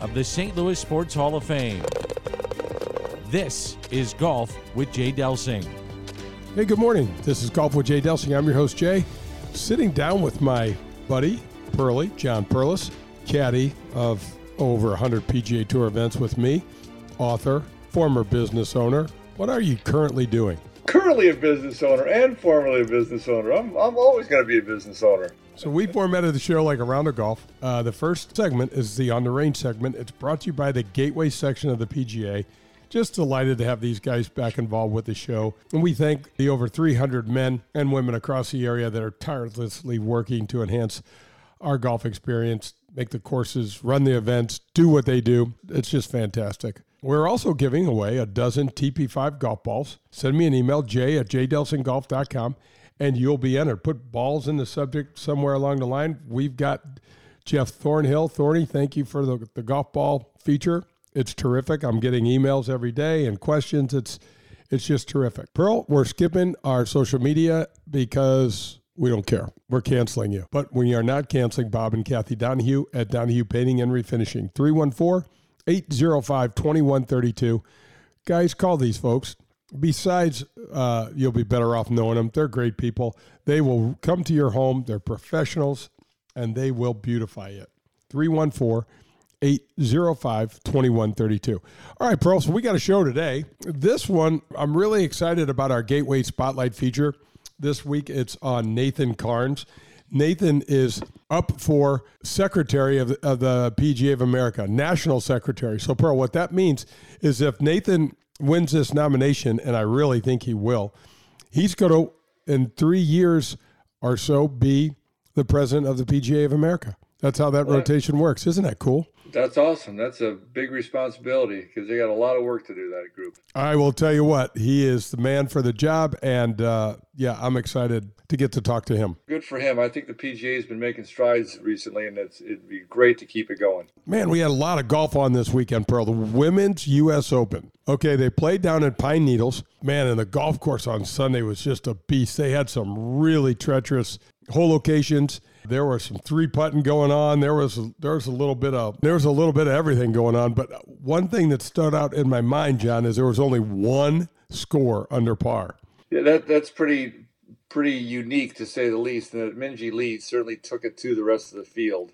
of the St. Louis Sports Hall of Fame. This is Golf with Jay Delsing. Hey, good morning. This is Golf with Jay Delsing. I'm your host, Jay. Sitting down with my buddy, Pearly, John Perlis, caddy of over 100 PGA Tour events with me, author, former business owner. What are you currently doing? Currently a business owner and formerly a business owner. I'm, I'm always going to be a business owner. So we formatted the show like a round of golf. Uh, the first segment is the on the range segment. It's brought to you by the Gateway section of the PGA. Just delighted to have these guys back involved with the show. And we thank the over 300 men and women across the area that are tirelessly working to enhance our golf experience, make the courses, run the events, do what they do. It's just fantastic. We're also giving away a dozen TP5 golf balls. Send me an email, jay at jdelsinggolf.com, and you'll be entered. Put balls in the subject somewhere along the line. We've got Jeff Thornhill. Thorny, thank you for the, the golf ball feature. It's terrific. I'm getting emails every day and questions. It's it's just terrific. Pearl, we're skipping our social media because we don't care. We're canceling you. But we are not canceling Bob and Kathy Donahue at Donahue Painting and Refinishing. 314 805 2132. Guys, call these folks. Besides, uh, you'll be better off knowing them. They're great people. They will come to your home. They're professionals and they will beautify it. 314 805 2132. All right, Pearl, so we got a show today. This one, I'm really excited about our Gateway Spotlight feature. This week it's on Nathan Carnes. Nathan is up for Secretary of, of the PGA of America, National Secretary. So, Pearl, what that means is if Nathan wins this nomination, and I really think he will, he's going to, in three years or so, be the president of the PGA of America. That's how that rotation works. Isn't that cool? That's awesome. That's a big responsibility because they got a lot of work to do. That group. I will tell you what, he is the man for the job, and uh, yeah, I'm excited to get to talk to him. Good for him. I think the PGA has been making strides recently, and it's it'd be great to keep it going. Man, we had a lot of golf on this weekend, Pearl. The Women's U.S. Open. Okay, they played down at Pine Needles. Man, and the golf course on Sunday was just a beast. They had some really treacherous hole locations. There was some three putting going on. There was there was a little bit of there was a little bit of everything going on. But one thing that stood out in my mind, John, is there was only one score under par. Yeah, that that's pretty pretty unique to say the least. And Minjee Lee certainly took it to the rest of the field.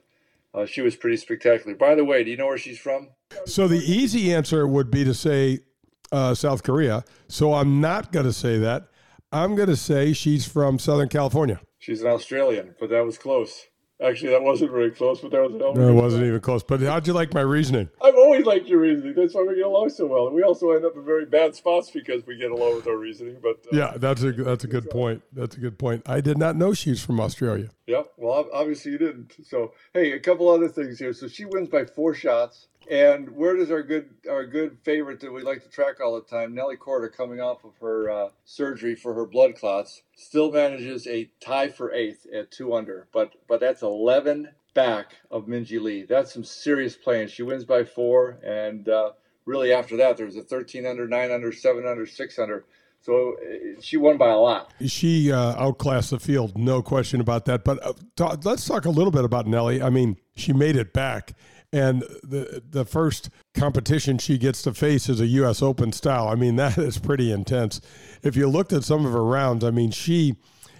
Uh, she was pretty spectacular. By the way, do you know where she's from? So the easy answer would be to say uh, South Korea. So I'm not going to say that. I'm going to say she's from Southern California. She's an Australian, but that was close. Actually, that wasn't very close, but that was. No, it wasn't even close. But how'd you like my reasoning? I've always liked your reasoning. That's why we get along so well. And we also end up in very bad spots because we get along with our reasoning. But uh, yeah, that's a that's a good point. That's a good point. I did not know she's from Australia. Yeah, well, obviously you didn't. So hey, a couple other things here. So she wins by four shots. And where does our good our good favorite that we like to track all the time, Nelly Korda, coming off of her uh, surgery for her blood clots, still manages a tie for eighth at two under, but but that's eleven back of Minjee Lee. That's some serious playing. She wins by four, and uh, really after that, there's a thirteen under, nine under, seven under, six under. So uh, she won by a lot. She uh, outclassed the field, no question about that. But uh, talk, let's talk a little bit about Nelly. I mean, she made it back and the the first competition she gets to face is a U.S. Open style. I mean, that is pretty intense. If you looked at some of her rounds, I mean, she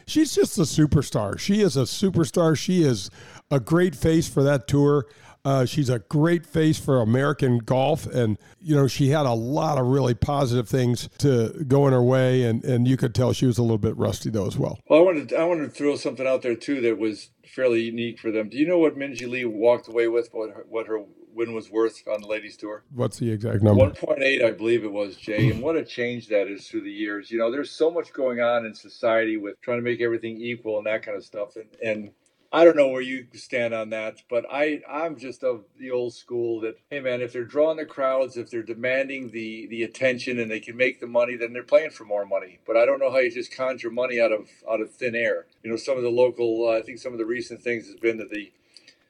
she's just a superstar. She is a superstar. She is a great face for that tour. Uh, she's a great face for American golf, and you know she had a lot of really positive things to go in her way, and, and you could tell she was a little bit rusty though as well. Well, I wanted to, I wanted to throw something out there too that was fairly unique for them. Do you know what Minjee Lee walked away with? What her, what her win was worth on the ladies tour? What's the exact number? One point eight, I believe it was, Jay. and what a change that is through the years. You know, there's so much going on in society with trying to make everything equal and that kind of stuff, and and I don't know where you stand on that, but I I'm just of the old school that hey man, if they're drawing the crowds, if they're demanding the the attention, and they can make the money, then they're playing for more money. But I don't know how you just conjure money out of out of thin air. You know, some of the local, uh, I think some of the recent things has been that the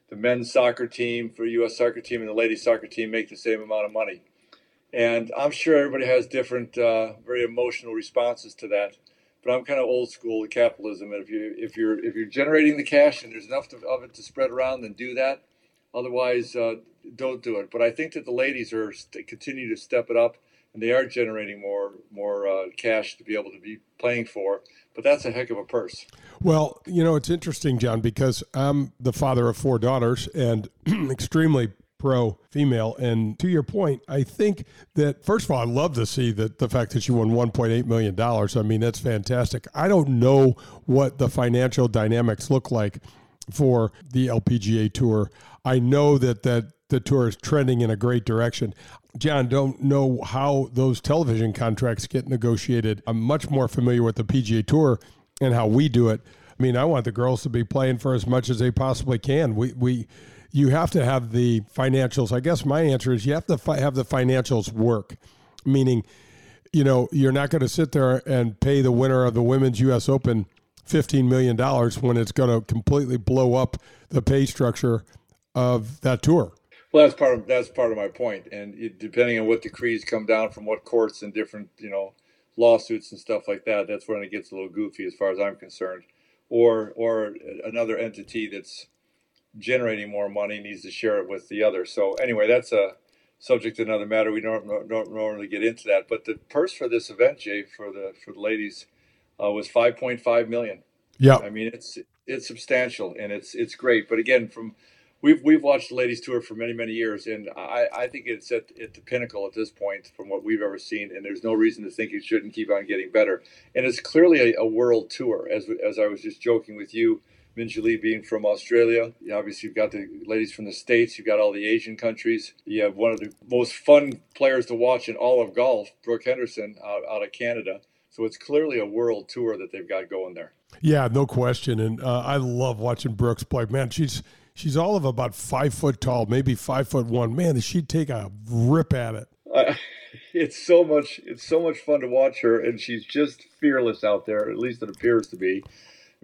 the men's soccer team for U.S. soccer team and the ladies soccer team make the same amount of money, and I'm sure everybody has different, uh, very emotional responses to that but I'm kind of old school with capitalism. And if you if you're if you're generating the cash and there's enough to, of it to spread around, then do that. Otherwise, uh, don't do it. But I think that the ladies are st- continue to step it up, and they are generating more more uh, cash to be able to be playing for. But that's a heck of a purse. Well, you know, it's interesting, John, because I'm the father of four daughters and extremely pro female. And to your point, I think that first of all, I love to see that the fact that she won 1.8 million dollars. I mean, that's fantastic. I don't know what the financial dynamics look like for the LPGA Tour. I know that that the tour is trending in a great direction. John, don't know how those television contracts get negotiated. I'm much more familiar with the PGA Tour and how we do it. I mean, I want the girls to be playing for as much as they possibly can. We we you have to have the financials. I guess my answer is you have to fi- have the financials work, meaning, you know, you're not going to sit there and pay the winner of the Women's U.S. Open $15 million when it's going to completely blow up the pay structure of that tour. Well, that's part of that's part of my point, and it, depending on what decrees come down from what courts and different you know lawsuits and stuff like that, that's when it gets a little goofy as far as I'm concerned. Or or another entity that's generating more money needs to share it with the other. So anyway, that's a subject to another matter. We don't, don't normally get into that, but the purse for this event, Jay, for the for the ladies, uh, was five point five million. Yeah, I mean it's it's substantial and it's it's great. But again, from we've we've watched the ladies tour for many many years, and I, I think it's at, at the pinnacle at this point from what we've ever seen, and there's no reason to think it shouldn't keep on getting better. And it's clearly a, a world tour, as as I was just joking with you Minjee Lee being from Australia. You obviously, you've got the ladies from the States. You've got all the Asian countries. You have one of the most fun players to watch in all of golf, Brooke Henderson, out, out of Canada. So it's clearly a world tour that they've got going there. Yeah, no question. And uh, I love watching Brooks play. Man, she's she's all of about five foot tall, maybe five foot one. Man, does she take a rip at it? Uh, it's so much. It's so much fun to watch her, and she's just fearless out there. At least it appears to be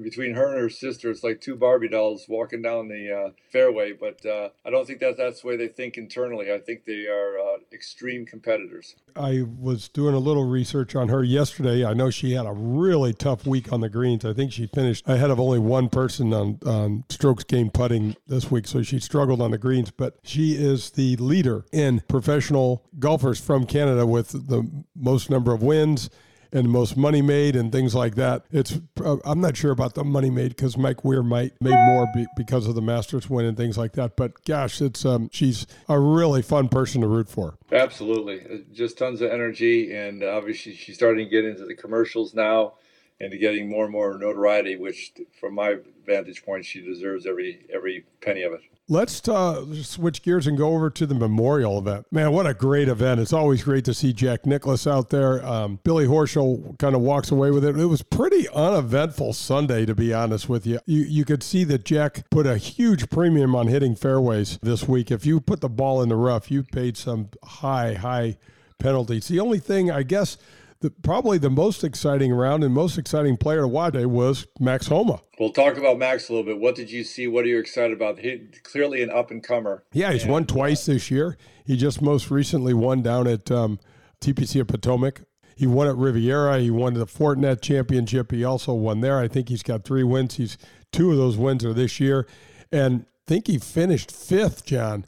between her and her sister, it's like two Barbie dolls walking down the uh, fairway. But uh, I don't think that that's the way they think internally. I think they are uh, extreme competitors. I was doing a little research on her yesterday. I know she had a really tough week on the greens. I think she finished ahead of only one person on, on strokes gained putting this week, so she struggled on the greens. But she is the leader in professional golfers from Canada with the most number of wins and the most money made and things like that. It's uh, I'm not sure about the money made because Mike Weir might made more be, because of the Masters win and things like that. But gosh, it's um, she's a really fun person to root for. Absolutely, uh, just tons of energy, and obviously she's starting to get into the commercials now and getting more and more notoriety, which from my vantage point, she deserves every every penny of it. Let's uh, switch gears and go over to the memorial event. Man, what a great event! It's always great to see Jack Nicklaus out there. Um, Billy Horschel kind of walks away with it. It was pretty uneventful Sunday, to be honest with you. You you could see that Jack put a huge premium on hitting fairways this week. If you put the ball in the rough, you paid some high high penalties. The only thing I guess the, probably the most exciting round and most exciting player to watch was Max Homa. We'll talk about Max a little bit. What did you see? What are you excited about? He, clearly an up and comer. Yeah, he's and, won twice uh, this year. He just most recently won down at um, TPC of Potomac. He won at Riviera. He won the Fortinet Championship. He also won there. I think he's got three wins. He's two of those wins are this year, and I think he finished fifth, John,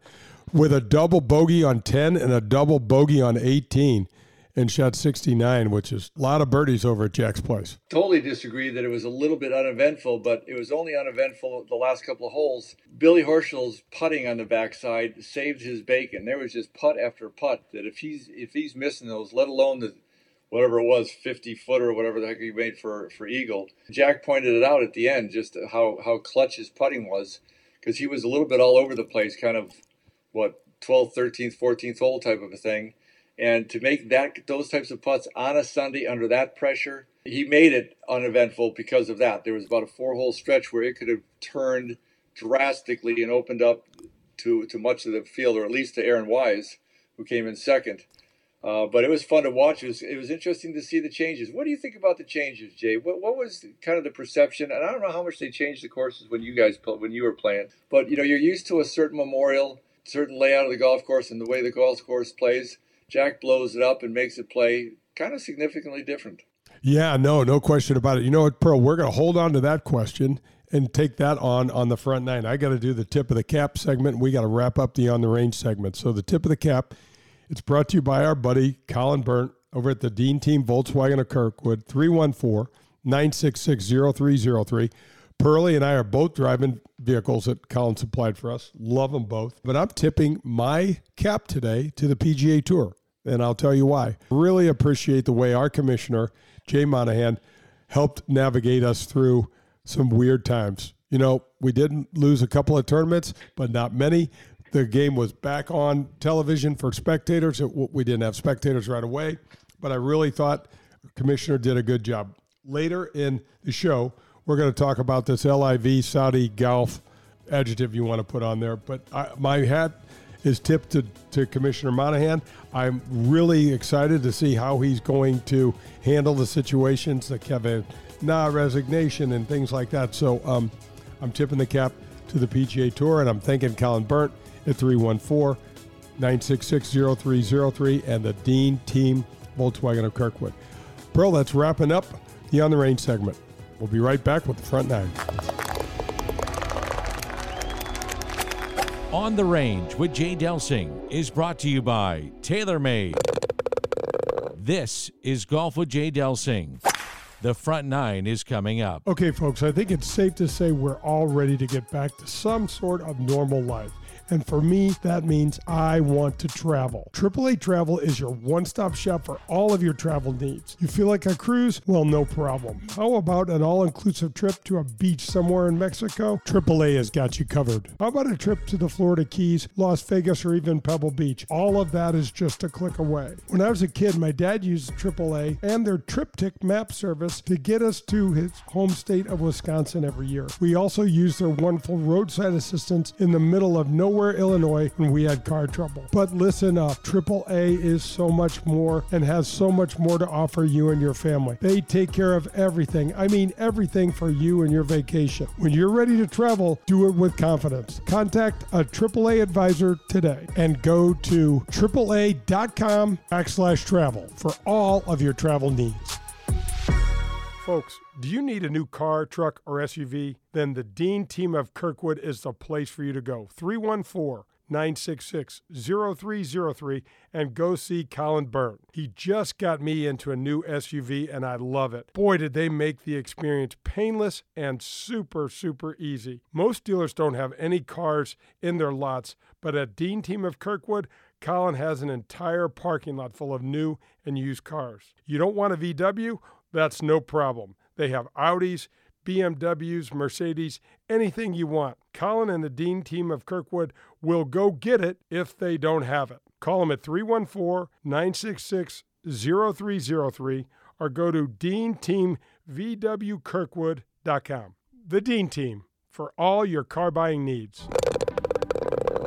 with a double bogey on ten and a double bogey on eighteen and shot 69, which is a lot of birdies over at Jack's place. Totally disagree that it was a little bit uneventful, but it was only uneventful the last couple of holes. Billy Horschel's putting on the backside saved his bacon. There was just putt after putt that if he's if he's missing those, let alone the whatever it was, 50 footer or whatever the heck he made for for Eagle. Jack pointed it out at the end, just how how clutch his putting was, because he was a little bit all over the place, kind of what 12th, 13th, 14th hole type of a thing And to make that those types of putts on a Sunday under that pressure, he made it uneventful because of that. There was about a four hole stretch where it could have turned drastically and opened up to, to much of the field, or at least to Aaron Wise, who came in second. Uh, but it was fun to watch. It was, it was interesting to see the changes. What do you think about the changes, Jay? What, what was kind of the perception? And I don't know how much they changed the courses when you guys when you were playing. But you know, you're used to a certain memorial, certain layout of the golf course, and the way the golf course plays. Jack blows it up and makes it play kind of significantly different. Yeah, no, no question about it. You know what, Pearl? We're going to hold on to that question and take that on on the front nine. I got to do the tip of the cap segment. We got to wrap up the on the range segment. So the tip of the cap it's brought to you by our buddy Colin Byrne over at the Dean Team Volkswagen of Kirkwood, 314 966 0303. Pearlie and I are both driving vehicles that Colin supplied for us. Love them both. But I'm tipping my cap today to the PGA Tour. And I'll tell you why. Really appreciate the way our commissioner, Jay Monahan, helped navigate us through some weird times. You know, we didn't lose a couple of tournaments, but not many. The game was back on television for spectators. we didn't have spectators right away, but I really thought Commissioner did a good job. Later in the show, we're going to talk about this LIV Saudi Golf adjective you want to put on there. But I, my hat is tipped to, to Commissioner Monahan. I'm really excited to see how he's going to handle the situations, the Kevin Na resignation and things like that. So um, I'm tipping the cap to the PGA Tour, and I'm thanking Colin Byrne at 314 966 0303 and the Dean Team Volkswagen of Kirkwood. Pearl, that's wrapping up the On the Range segment. We'll be right back with the front nine. On the Range with Jay Delsing is brought to you by TaylorMade. This is Golf with Jay Delsing. The front nine is coming up. Okay, folks, I think it's safe to say we're all ready to get back to some sort of normal life. And for me, that means I want to travel. AAA Travel is your one stop shop for all of your travel needs. You feel like a cruise? Well, no problem. How about an all inclusive trip to a beach somewhere in Mexico? AAA has got you covered. How about a trip to the Florida Keys, Las Vegas, or even Pebble Beach? All of that is just a click away. When I was a kid, my dad used AAA and their TripTik map service to get us to his home state of Wisconsin every year. We also use their wonderful roadside assistance in the middle of nowhere Illinois, when we had car trouble. But listen up AAA is so much more and has so much more to offer you and your family. They take care of everything. I mean, everything for you and your vacation. When you're ready to travel, do it with confidence. Contact a AAA advisor today and go to AAA.com backslash travel for all of your travel needs. Folks, do you need a new car, truck, or SUV? Then the Dean team of Kirkwood is the place for you to go. 314 966 0303 and go see Colin Byrne. He just got me into a new SUV and I love it. Boy, did they make the experience painless and super, super easy. Most dealers don't have any cars in their lots, but at Dean Team of Kirkwood, Colin has an entire parking lot full of new and used cars. You don't want a VW? That's no problem. They have Audis, BMWs, Mercedes, anything you want. Colin and the Dean team of Kirkwood will go get it if they don't have it. Call them at 314 966 0303 or go to deanteamvwkirkwood.com. The Dean Team for all your car buying needs.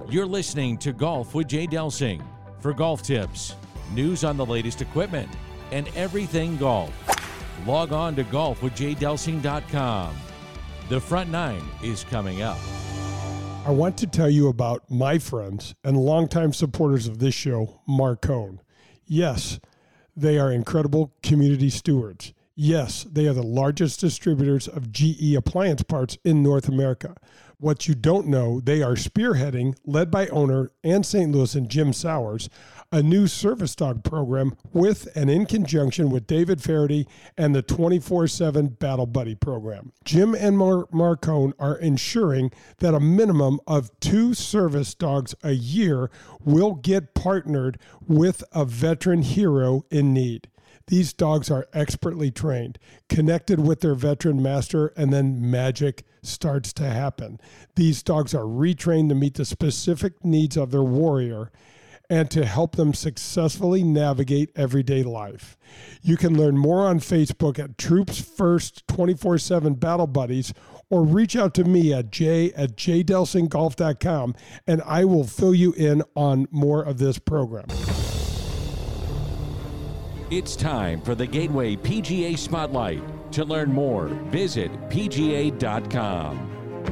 You're listening to Golf with Jay Delsing. For golf tips, news on the latest equipment, and everything golf log on to golfwithjdelsing.com. The front nine is coming up. I want to tell you about my friends and longtime supporters of this show, Marcone. Yes, they are incredible community stewards. Yes, they are the largest distributors of GE appliance parts in North America. What you don't know, they are spearheading, led by owner and St. Louis and Jim Sowers, a new service dog program with and in conjunction with David Faraday and the 24 7 Battle Buddy program. Jim and Mar- Marcone are ensuring that a minimum of two service dogs a year will get partnered with a veteran hero in need. These dogs are expertly trained, connected with their veteran master, and then magic starts to happen. These dogs are retrained to meet the specific needs of their warrior and to help them successfully navigate everyday life. You can learn more on Facebook at Troops First 24 7 Battle Buddies or reach out to me at j at jdelsinggolf.com and I will fill you in on more of this program. It's time for the Gateway PGA Spotlight. To learn more, visit PGA.com.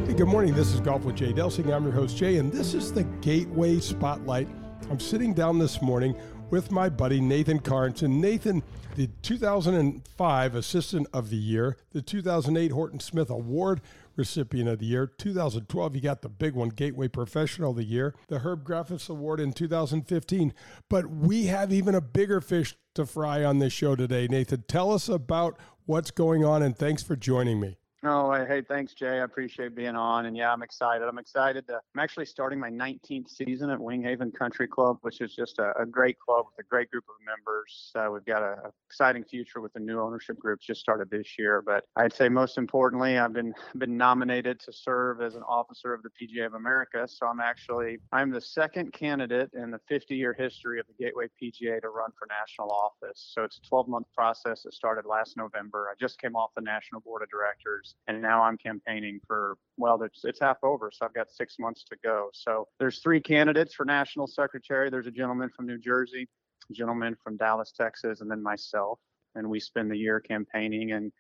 Hey, good morning. This is Golf with Jay Delsing. I'm your host, Jay, and this is the Gateway Spotlight. I'm sitting down this morning with my buddy Nathan Carnes. And Nathan, the 2005 Assistant of the Year, the 2008 Horton Smith Award recipient of the year. 2012, you got the big one, Gateway Professional of the Year, the Herb Graffis Award in 2015. But we have even a bigger fish to fry on this show today. Nathan, tell us about what's going on, and thanks for joining me. Oh, hey, thanks, Jay. I appreciate being on. And yeah, I'm excited. I'm excited to, I'm actually starting my 19th season at Winghaven Country Club, which is just a, a great club with a great group of members. Uh, we've got an exciting future with the new ownership group just started this year. But I'd say most importantly, I've been, been nominated to serve as an officer of the PGA of America. So I'm actually, I'm the second candidate in the 50 year history of the Gateway PGA to run for national office. So it's a 12 month process that started last November. I just came off the national board of directors and now I'm campaigning for well, it's, it's half over, so I've got six months to go. So there's three candidates for national secretary. There's a gentleman from New Jersey, a gentleman from Dallas, Texas, and then myself. And we spend the year campaigning and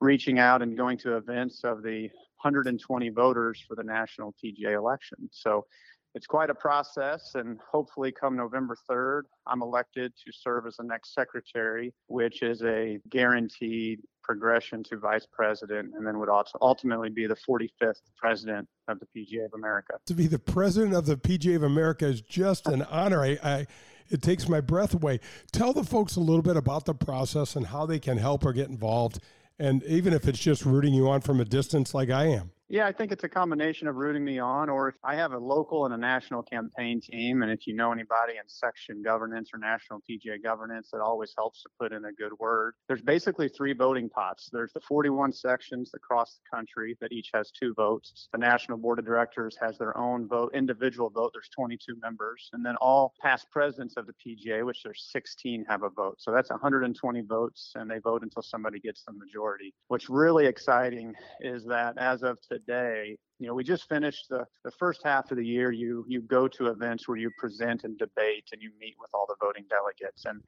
reaching out and going to events of the 120 voters for the national PGA election. So it's quite a process and hopefully come november 3rd i'm elected to serve as the next secretary which is a guaranteed progression to vice president and then would also ultimately be the 45th president of the pga of america. To be the president of the pga of america is just an honor. I, I it takes my breath away. Tell the folks a little bit about the process and how they can help or get involved and even if it's just rooting you on from a distance like i am yeah, I think it's a combination of rooting me on, or if I have a local and a national campaign team, and if you know anybody in section governance or national PGA governance, it always helps to put in a good word. There's basically three voting pots. There's the 41 sections across the country that each has two votes. The national board of directors has their own vote, individual vote. There's 22 members, and then all past presidents of the PGA, which there's 16, have a vote. So that's 120 votes, and they vote until somebody gets the majority. What's really exciting is that as of today today you know we just finished the, the first half of the year. You you go to events where you present and debate and you meet with all the voting delegates. And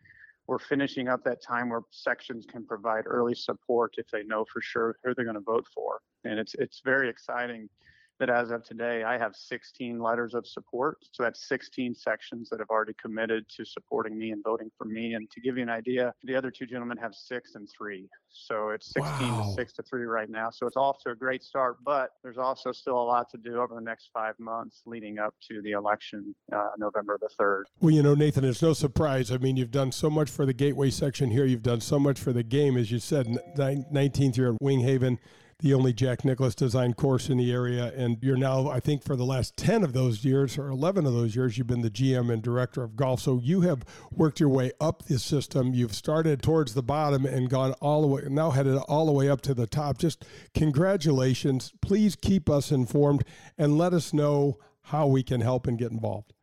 we're finishing up that time where sections can provide early support if they know for sure who they're going to vote for. And it's it's very exciting that as of today, I have 16 letters of support. So that's 16 sections that have already committed to supporting me and voting for me. And to give you an idea, the other two gentlemen have six and three. So it's 16 wow. to six to three right now. So it's off to a great start, but there's also still a lot to do over the next five months leading up to the election, uh, November the 3rd. Well, you know, Nathan, it's no surprise. I mean, you've done so much for the Gateway section here. You've done so much for the game, as you said, 19th year at Winghaven the only Jack Nicklaus designed course in the area. And you're now, I think, for the last 10 of those years or 11 of those years, you've been the GM and director of golf. So you have worked your way up the system. You've started towards the bottom and gone all the way, now headed all the way up to the top. Just congratulations. Please keep us informed and let us know how we can help and get involved.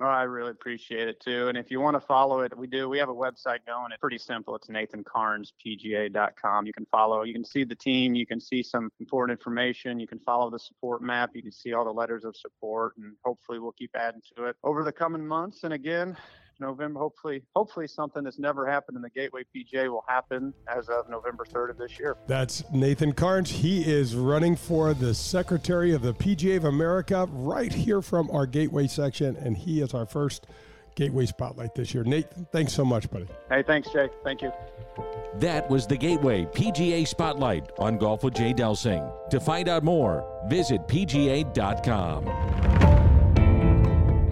Oh, I really appreciate it too. And if you want to follow it, we do. We have a website going. It's pretty simple. It's nathancarnespga.com. You can follow. You can see the team. You can see some important information. You can follow the support map. You can see all the letters of support, and hopefully we'll keep adding to it over the coming months. And again, November. Hopefully, hopefully something that's never happened in the Gateway PGA will happen as of November 3rd of this year. That's Nathan Carnes. He is running for the Secretary of the PGA of America right here from our Gateway section, and he is our first Gateway Spotlight this year. Nate, thanks so much, buddy. Hey, thanks, Jay. Thank you. That was the Gateway PGA Spotlight on Golf with Jay Delsing. To find out more, visit PGA.com.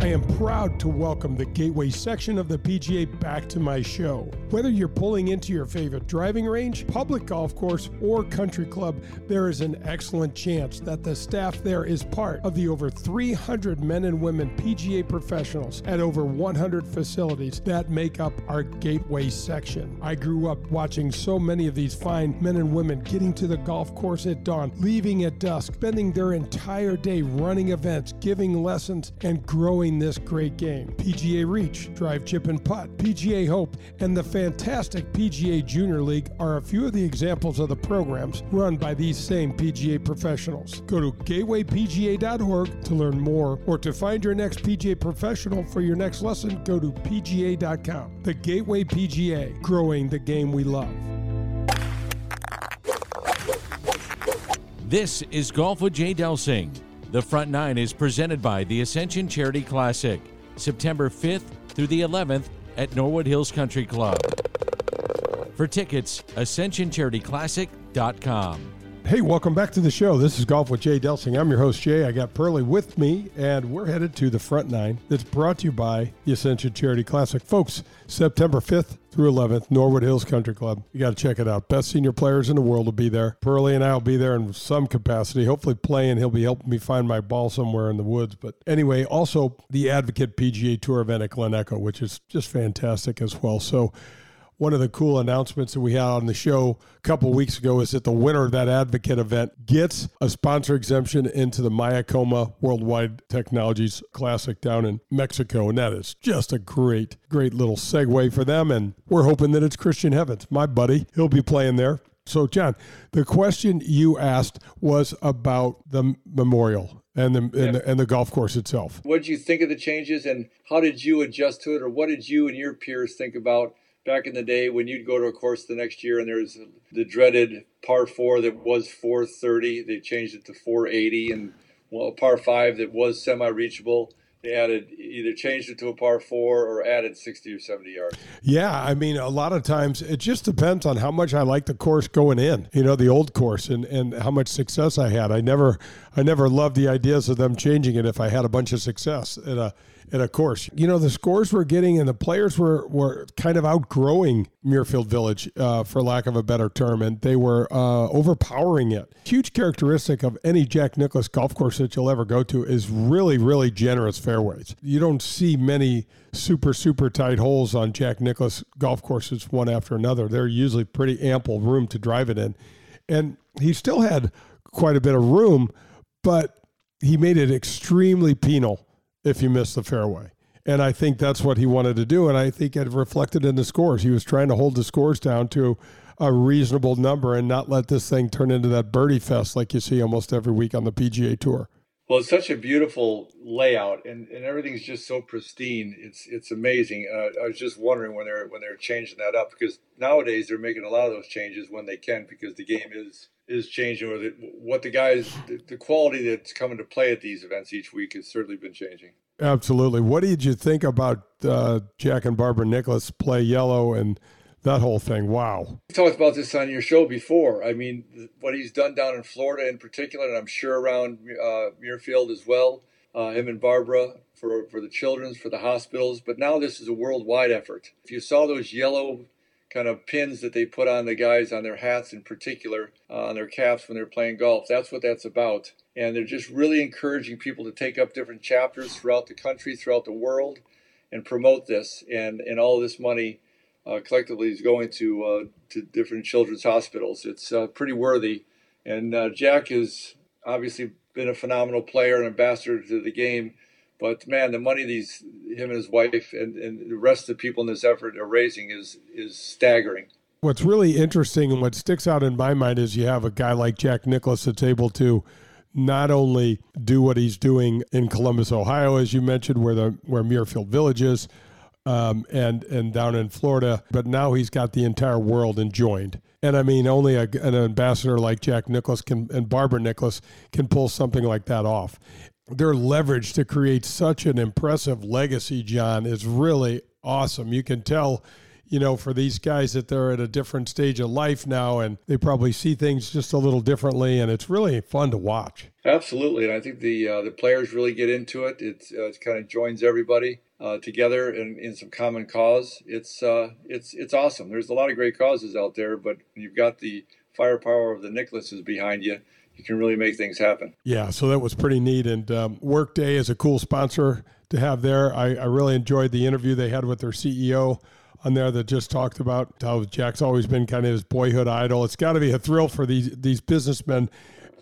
I am proud to welcome the Gateway section of the PGA back to my show. Whether you're pulling into your favorite driving range, public golf course, or country club, there is an excellent chance that the staff there is part of the over 300 men and women PGA professionals at over 100 facilities that make up our Gateway section. I grew up watching so many of these fine men and women getting to the golf course at dawn, leaving at dusk, spending their entire day running events, giving lessons, and growing playing this great game. PGA Reach, Drive Chip and Putt, PGA Hope, and the fantastic PGA Junior League are a few of the examples of the programs run by these same PGA professionals. Go to gatewaypga.org to learn more or to find your next PGA professional for your next lesson, go to pga.com. The Gateway PGA, growing the game we love. This is Golf with Jay Delsing. The front nine is presented by the Ascension Charity Classic, September 5th through the 11th at Norwood Hills Country Club. For tickets, ascensioncharityclassic.com. Hey, welcome back to the show. This is Golf with Jay Delsing. I'm your host, Jay. I got Pearly with me, and we're headed to the front nine that's brought to you by the Ascension Charity Classic. Folks, September 5th through 11th, Norwood Hills Country Club. You got to check it out. Best senior players in the world will be there. Pearly and I will be there in some capacity, hopefully playing. He'll be helping me find my ball somewhere in the woods. But anyway, also the Advocate PGA Tour event at Glen Echo, which is just fantastic as well. So, one of the cool announcements that we had on the show a couple weeks ago is that the winner of that advocate event gets a sponsor exemption into the Mayakoba Worldwide Technologies Classic down in Mexico. And that is just a great, great little segue for them. And we're hoping that it's Christian Heavens, my buddy. He'll be playing there. So, John, the question you asked was about the memorial and the, and the, and the golf course itself. What did you think of the changes, and how did you adjust to it, or what did you and your peers think about back in the day when you'd go to a course the next year and there was the dreaded par four that was 430 they changed it to 480 and well a par five that was semi-reachable they added either changed it to a par four or added 60 or 70 yards. Yeah i mean a lot of times it just depends on how much i like the course going in you know the old course and, and how much success i had. I never i never loved the ideas of them changing it if i had a bunch of success at a and of course, you know, the scores we're getting and the players were, were kind of outgrowing Muirfield Village, uh, for lack of a better term, and they were uh, overpowering it. Huge characteristic of any Jack Nicklaus golf course that you'll ever go to is really, really generous fairways. You don't see many super, super tight holes on Jack Nicklaus golf courses one after another. They're usually pretty ample room to drive it in. And he still had quite a bit of room, but he made it extremely penal if you miss the fairway. And I think that's what he wanted to do. And I think it reflected in the scores. He was trying to hold the scores down to a reasonable number and not let this thing turn into that birdie fest like you see almost every week on the PGA Tour. Well, it's such a beautiful layout, and, and everything's just so pristine. It's it's amazing. Uh, I was just wondering when they're when they're changing that up because nowadays they're making a lot of those changes when they can because the game is is changing or the, what the guys the, the quality that's coming to play at these events each week has certainly been changing. Absolutely. What did you think about uh, jack and barbara Nicklaus play yellow and that whole thing? Wow. We talked about this on your show before. I mean what he's done down in florida in particular and i'm sure around uh, muirfield as well uh, him and barbara for, for the children's for the hospitals. But now this is a worldwide effort. If you saw those yellow kind of pins that they put on the guys on their hats in particular, uh, on their caps when they're playing golf. That's what that's about. And they're just really encouraging people to take up different chapters throughout the country, throughout the world, and promote this. And, and all this money uh, collectively is going to, uh, to different children's hospitals. It's uh, pretty worthy. And uh, Jack has obviously been a phenomenal player and ambassador to the game but man, the money these him and his wife and, and the rest of the people in this effort are raising is is staggering. What's really interesting and what sticks out in my mind is you have a guy like Jack Nicklaus that's able to not only do what he's doing in Columbus, Ohio, as you mentioned, where the where Muirfield Village is, um, and and down in Florida, but now he's got the entire world enjoined. And I mean, only a, an ambassador like Jack Nicklaus can and Barbara Nicklaus can pull something like that off their leverage to create such an impressive legacy, John, is really awesome. You can tell, you know, for these guys that they're at a different stage of life now and they probably see things just a little differently, and it's really fun to watch. Absolutely, and I think the uh, the players really get into it. It's uh, it kind of joins everybody uh, together in, in some common cause. It's uh, it's it's awesome. There's a lot of great causes out there, but you've got the firepower of the Nicklauses behind you you can really make things happen. Yeah, so that was pretty neat. And um, Workday is a cool sponsor to have there. I, I really enjoyed the interview they had with their CEO on there that just talked about how Jack's always been kind of his boyhood idol. It's got to be a thrill for these these businessmen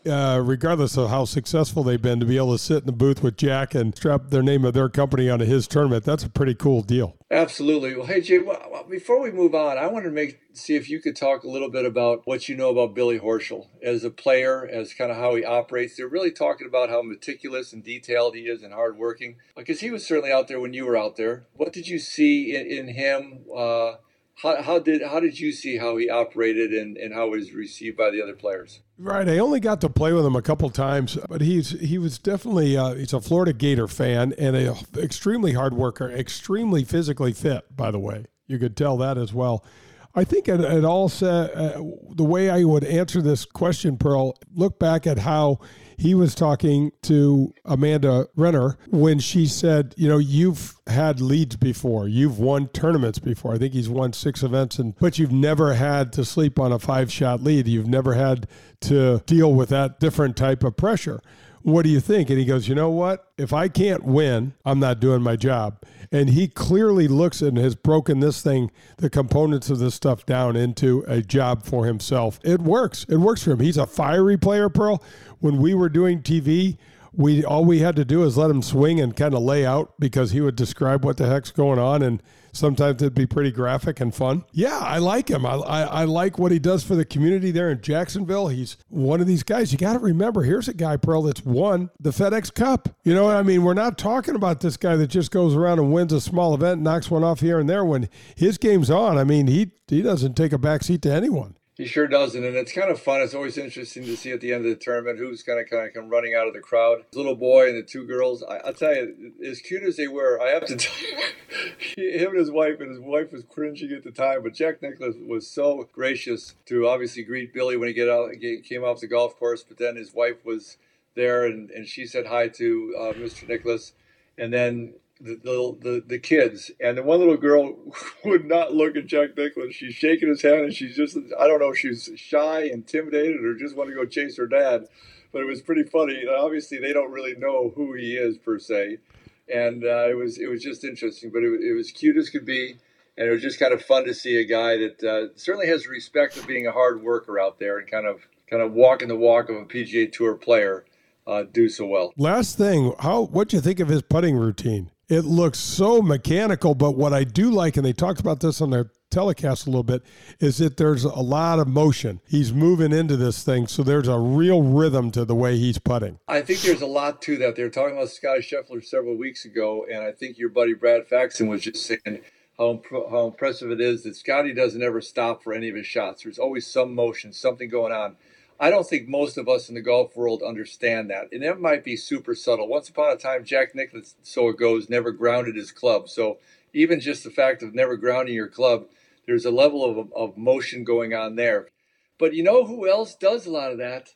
uh, regardless of how successful they've been, to be able to sit in the booth with Jack and strap their name of their company onto his tournament, that's a pretty cool deal. Absolutely. Well, hey Jay, well, before we move on, I want to make see if you could talk a little bit about what you know about Billy Horschel as a player, as kind of how he operates. They're really talking about how meticulous and detailed he is and hardworking, because he was certainly out there when you were out there. What did you see in, in him? Uh, how, how did how did you see how he operated and, and how he was received by the other players? Right, I only got to play with him a couple times, but he's he was definitely uh, he's a Florida Gator fan and a extremely hard worker, extremely physically fit. By the way, you could tell that as well. I think it, it all said uh, the way I would answer this question, Pearl. Look back at how he was talking to Amanda Renner when she said, you know, you've had leads before, you've won tournaments before. I think he's won six events, and but you've never had to sleep on a five shot lead. You've never had to deal with that different type of pressure. What do you think? And he goes, you know what? If I can't win, I'm not doing my job. And he clearly looks and has broken this thing, the components of this stuff down into a job for himself. It works. It works for him. He's a fiery player, Pearl when we were doing TV, we all we had to do is let him swing and kind of lay out because he would describe what the heck's going on and sometimes it'd be pretty graphic and fun. Yeah, I like him. I, I, I, like what he does for the community there in Jacksonville. He's one of these guys. You got to remember, here's a guy, Pearl, that's won the FedEx Cup. You know what I mean? We're not talking about this guy that just goes around and wins a small event, knocks one off here and there. When his game's on, I mean, he he doesn't take a backseat to anyone. He sure doesn't, and it's kind of fun. It's always interesting to see at the end of the tournament who's going to kind of come running out of the crowd. The little boy and the two girls. I, will tell you, as cute as they were, I have to tell you, him and his wife, and his wife was cringing at the time, but Jack Nicklaus was so gracious to obviously greet Billy when he get out, came off the golf course. But then his wife was there, and, and she said hi to uh, Mr. Nicklaus, and then the, the, the, kids, and the one little girl would not look at Jack Nicklaus. She's shaking his hand, and she's just, I don't know if she's shy, intimidated, or just want to go chase her dad. But it was pretty funny. Obviously, they don't really know who he is per se, and uh, it was it was just interesting. But it, it was cute as could be, and it was just kind of fun to see a guy that uh, certainly has respect of being a hard worker out there and kind of kind of walking the walk of a PGA Tour player. Uh, do so well. Last thing, how what do you think of his putting routine? It looks so mechanical, but what I do like, and they talked about this on their telecast a little bit, is that there's a lot of motion. He's moving into this thing, so there's a real rhythm to the way he's putting. I think there's a lot to that. They were talking about Scotty Scheffler several weeks ago, and I think your buddy Brad Faxon was just saying how, imp- how impressive it is that Scotty doesn't ever stop for any of his shots. There's always some motion, something going on. I don't think most of us in the golf world understand that. And it might be super subtle. Once upon a time, Jack Nicklaus, so it goes, never grounded his club. So even just the fact of never grounding your club, there's a level of, of motion going on there. But you know who else does a lot of that?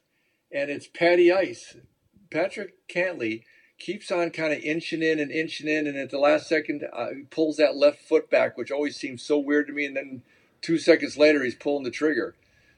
And it's Patty Ice. Patrick Cantlay keeps on kind of inching in and inching in, and at the last second, uh, pulls that left foot back, which always seems so weird to me. And then two seconds later, he's pulling the trigger.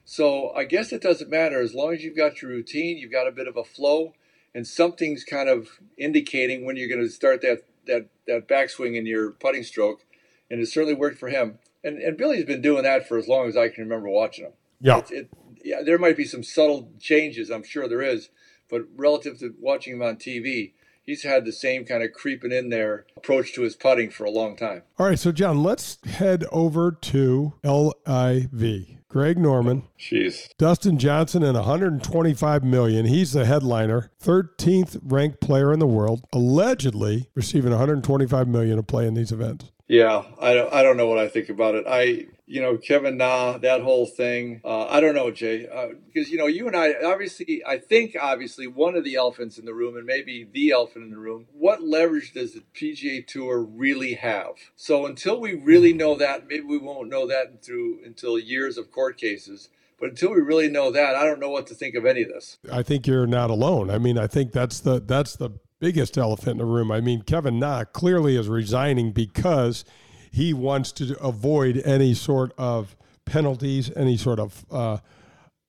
So I guess it doesn't matter as long as you've got your routine, you've got a bit of a flow, and something's kind of indicating when you're going to start that that that backswing in your putting stroke. And it certainly worked for him. And and Billy's been doing that for as long as I can remember watching him. Yeah. It, yeah, there might be some subtle changes, I'm sure there is, but relative to watching him on TV, he's had the same kind of creeping in there approach to his putting for a long time. All right, so John, let's head over to LIV. Greg Norman, Jeez. Dustin Johnson, and 125 million. He's the headliner, 13th ranked player in the world, allegedly receiving 125 million to play in these events. Yeah, I don't, I don't know what I think about it. I you know, Kevin Na, that whole thing. Uh, I don't know, Jay, uh, because you know, you and I obviously, I think obviously one of the elephants in the room, and maybe the elephant in the room. What leverage does the PGA Tour really have? So until we really know that, maybe we won't know that through until years of court cases. But until we really know that, I don't know what to think of any of this. I think you're not alone. I mean, I think that's the that's the biggest elephant in the room. I mean, Kevin Na clearly is resigning because he wants to avoid any sort of penalties, any sort of uh,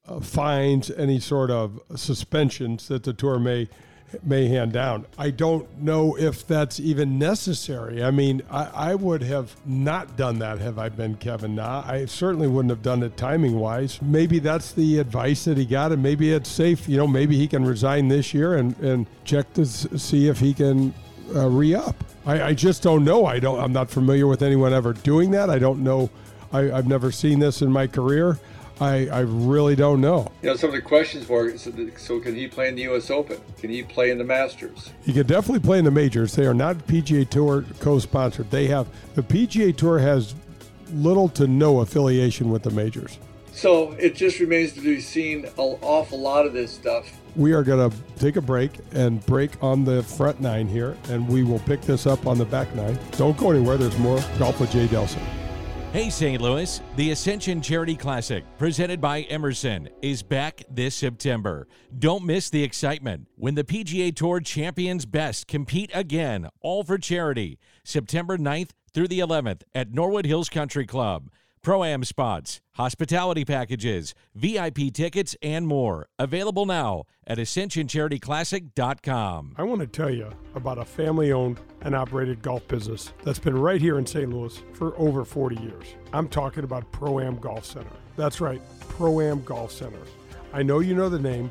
uh, fines, any sort of suspensions that the tour may may hand down. I don't know if that's even necessary. I mean, I, I would have not done that have I been Kevin Na. I certainly wouldn't have done it timing wise. Maybe that's the advice that he got, and maybe it's safe. You know, maybe he can resign this year and, and check to see if he can uh, re up. I, I, just don't know. I don't. I'm not familiar with anyone ever doing that. I don't know. I, I've never seen this in my career. I, I really don't know. You know, some of the questions were so, so, can he play in the U.S. Open? Can he play in the Masters? He can definitely play in the majors. They are not PGA Tour co sponsored. They have, the PGA Tour has little to no affiliation with the majors. So it just remains to be seen an awful lot of this stuff. We are going to take a break and break on the front nine here, and we will pick this up on the back nine. Don't go anywhere. There's more golf with Jay Delsing. Hey, St. Louis, the Ascension Charity Classic, presented by Emerson, is back this September. Don't miss the excitement when the PGA Tour champions best compete again, all for charity, September 9th through the 11th at Norwood Hills Country Club. Pro Am spots, hospitality packages, VIP tickets, and more. Available now at AscensionCharityClassic.com. I want to tell you about a family owned and operated golf business that's been right here in St. Louis for over 40 years. I'm talking about Pro Am Golf Center. That's right, Pro Am Golf Center. I know you know the name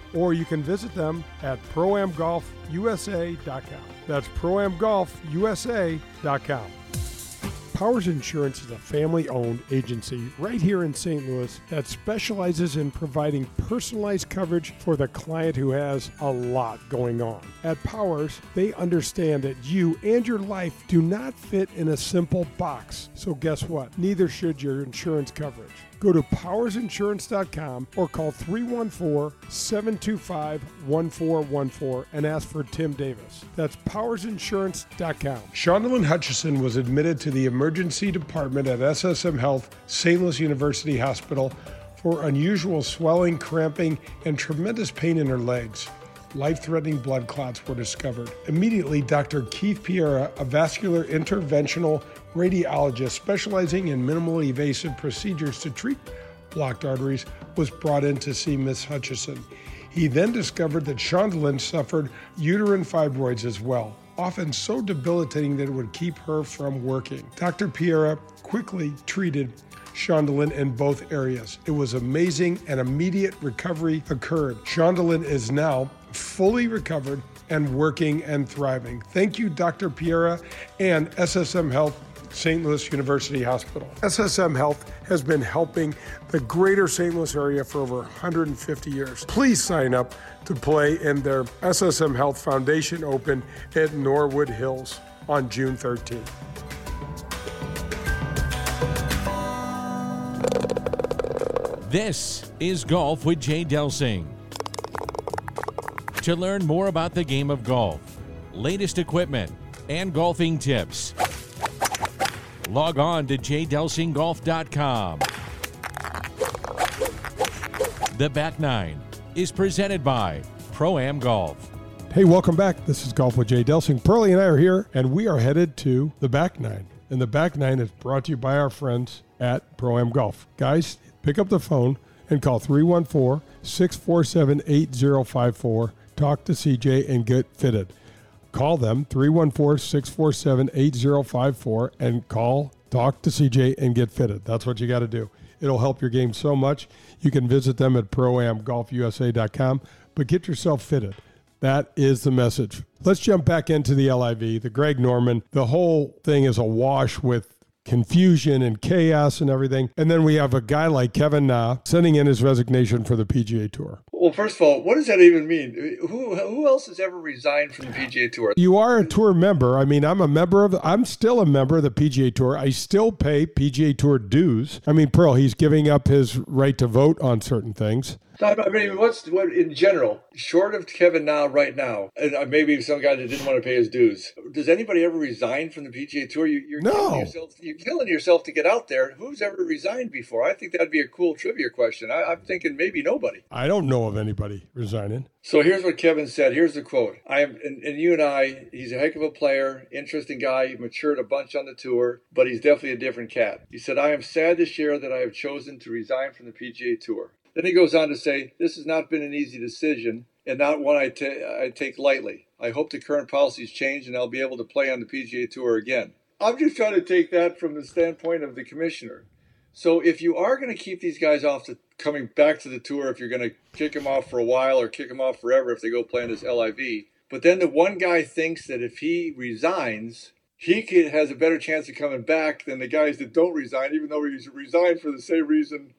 or you can visit them at proamgolfusa.com. That's proamgolfusa.com. Powers Insurance is a family owned agency right here in St. Louis that specializes in providing personalized coverage for the client who has a lot going on. At Powers, they understand that you and your life do not fit in a simple box. So, guess what? Neither should your insurance coverage. Go to powersinsurance.com or call 314 725 1414 and ask for Tim Davis. That's powersinsurance.com. Shondelyn Hutchison was admitted to the emergency department at SSM Health St. Louis University Hospital for unusual swelling, cramping, and tremendous pain in her legs life threatening blood clots were discovered. Immediately, Dr. Keith Piera, a vascular interventional radiologist specializing in minimally invasive procedures to treat blocked arteries, was brought in to see Miss Hutchison. He then discovered that Shondelyn suffered uterine fibroids as well, often so debilitating that it would keep her from working. Dr. Piera quickly treated Shondelyn in both areas. It was amazing and immediate recovery occurred. Shondelyn is now fully recovered and working and thriving. Thank you, Dr. Piera and SSM Health. St. Louis University Hospital. SSM Health has been helping the greater St. Louis area for over 150 years. Please sign up to play in their SSM Health Foundation Open at Norwood Hills on June 13th. This is Golf with Jay Delsing. To learn more about the game of golf, latest equipment, and golfing tips, log on to jdelsinggolf.com. The Back Nine is presented by Pro Am Golf. Hey, welcome back. This is Golf with Jay Delsing. Pearlie and I are here, and we are headed to the Back Nine. And the Back Nine is brought to you by our friends at Pro Am Golf. Guys, pick up the phone and call 314 647 8054 talk to CJ and get fitted. Call them 314 647 8054 and call, talk to CJ and get fitted. That's what you got to do. It'll help your game so much. You can visit them at proamgolfusa.com, but get yourself fitted. That is the message. Let's jump back into the LIV, the Greg Norman. The whole thing is awash with confusion and chaos and everything. And then we have a guy like Kevin Na sending in his resignation for the PGA Tour. Well, first of all, what does that even mean? Who who else has ever resigned from the PGA Tour? You are a tour member. I mean, I'm a member of. I'm still a member of the PGA Tour. I still pay PGA Tour dues. I mean, Pearl, he's giving up his right to vote on certain things. I mean, what's what in general, short of Kevin Na, right now, and uh, maybe some guy that didn't want to pay his dues. Does anybody ever resign from the PGA Tour? You, are no. killing yourself. You're killing yourself to get out there. Who's ever resigned before? I think that'd be a cool trivia question. I, I'm thinking maybe nobody. I don't know of anybody resigning. So here's what Kevin said. Here's the quote. I am, and, and, you and I, he's a heck of a player, interesting guy. He matured a bunch on the tour, but he's definitely a different cat. He said, I am sad to share that I have chosen to resign from the PGA Tour. Then he goes on to say, This has not been an easy decision and not one I, ta- I take lightly. I hope the current policies change and I'll be able to play on the PGA Tour again. I'm just trying to take that from the standpoint of the commissioner. So if you are going to keep these guys off the coming back to the tour, if you're going to kick them off for a while or kick them off forever if they go play in this LIV, but then the one guy thinks that if he resigns, he has a better chance of coming back than the guys that don't resign, even though he's resigned for the same reason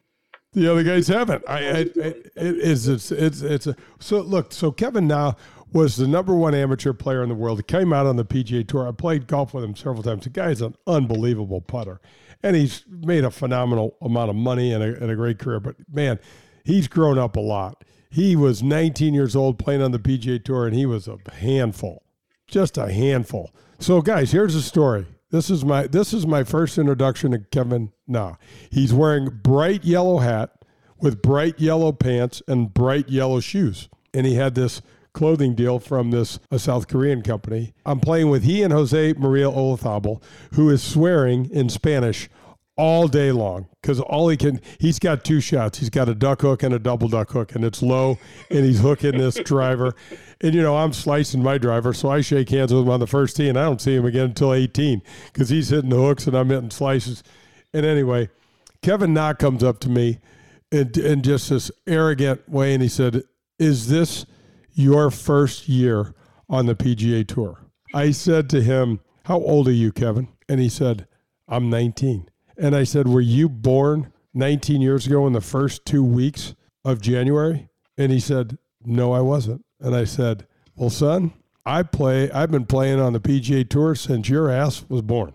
the other guys haven't. I, I it, is it's it's it's a, so look. So Kevin Na was the number one amateur player in the world. He came out on the PGA Tour. I played golf with him several times. The guy is an unbelievable putter, and he's made a phenomenal amount of money and a, and a great career. But man, he's grown up a lot. He was 19 years old playing on the PGA Tour, and he was a handful, just a handful. So, guys, here's the story. This is my this is my first introduction to Kevin Na. He's wearing bright yellow hat with bright yellow pants and bright yellow shoes. And he had this clothing deal from this a South Korean company. I'm playing with he and Jose Maria Olazabal, who is swearing in Spanish all day long because all he can he's got two shots. He's got a duck hook and a double duck hook and it's low and he's hooking this driver. And you know i'm slicing my driver so i shake hands with him on the first tee and i don't see him again until 18 because he's hitting the hooks and i'm hitting slices. And anyway kevin Na comes up to me in, in just this arrogant way and he said is this your first year on the pga tour? I said to him how old are you kevin? And he said i'm 19 and I said, Were you born 19 years ago in the first two weeks of January? And he said, No, I wasn't. And I said, Well, son, I play, I've been playing on the PGA Tour since your ass was born.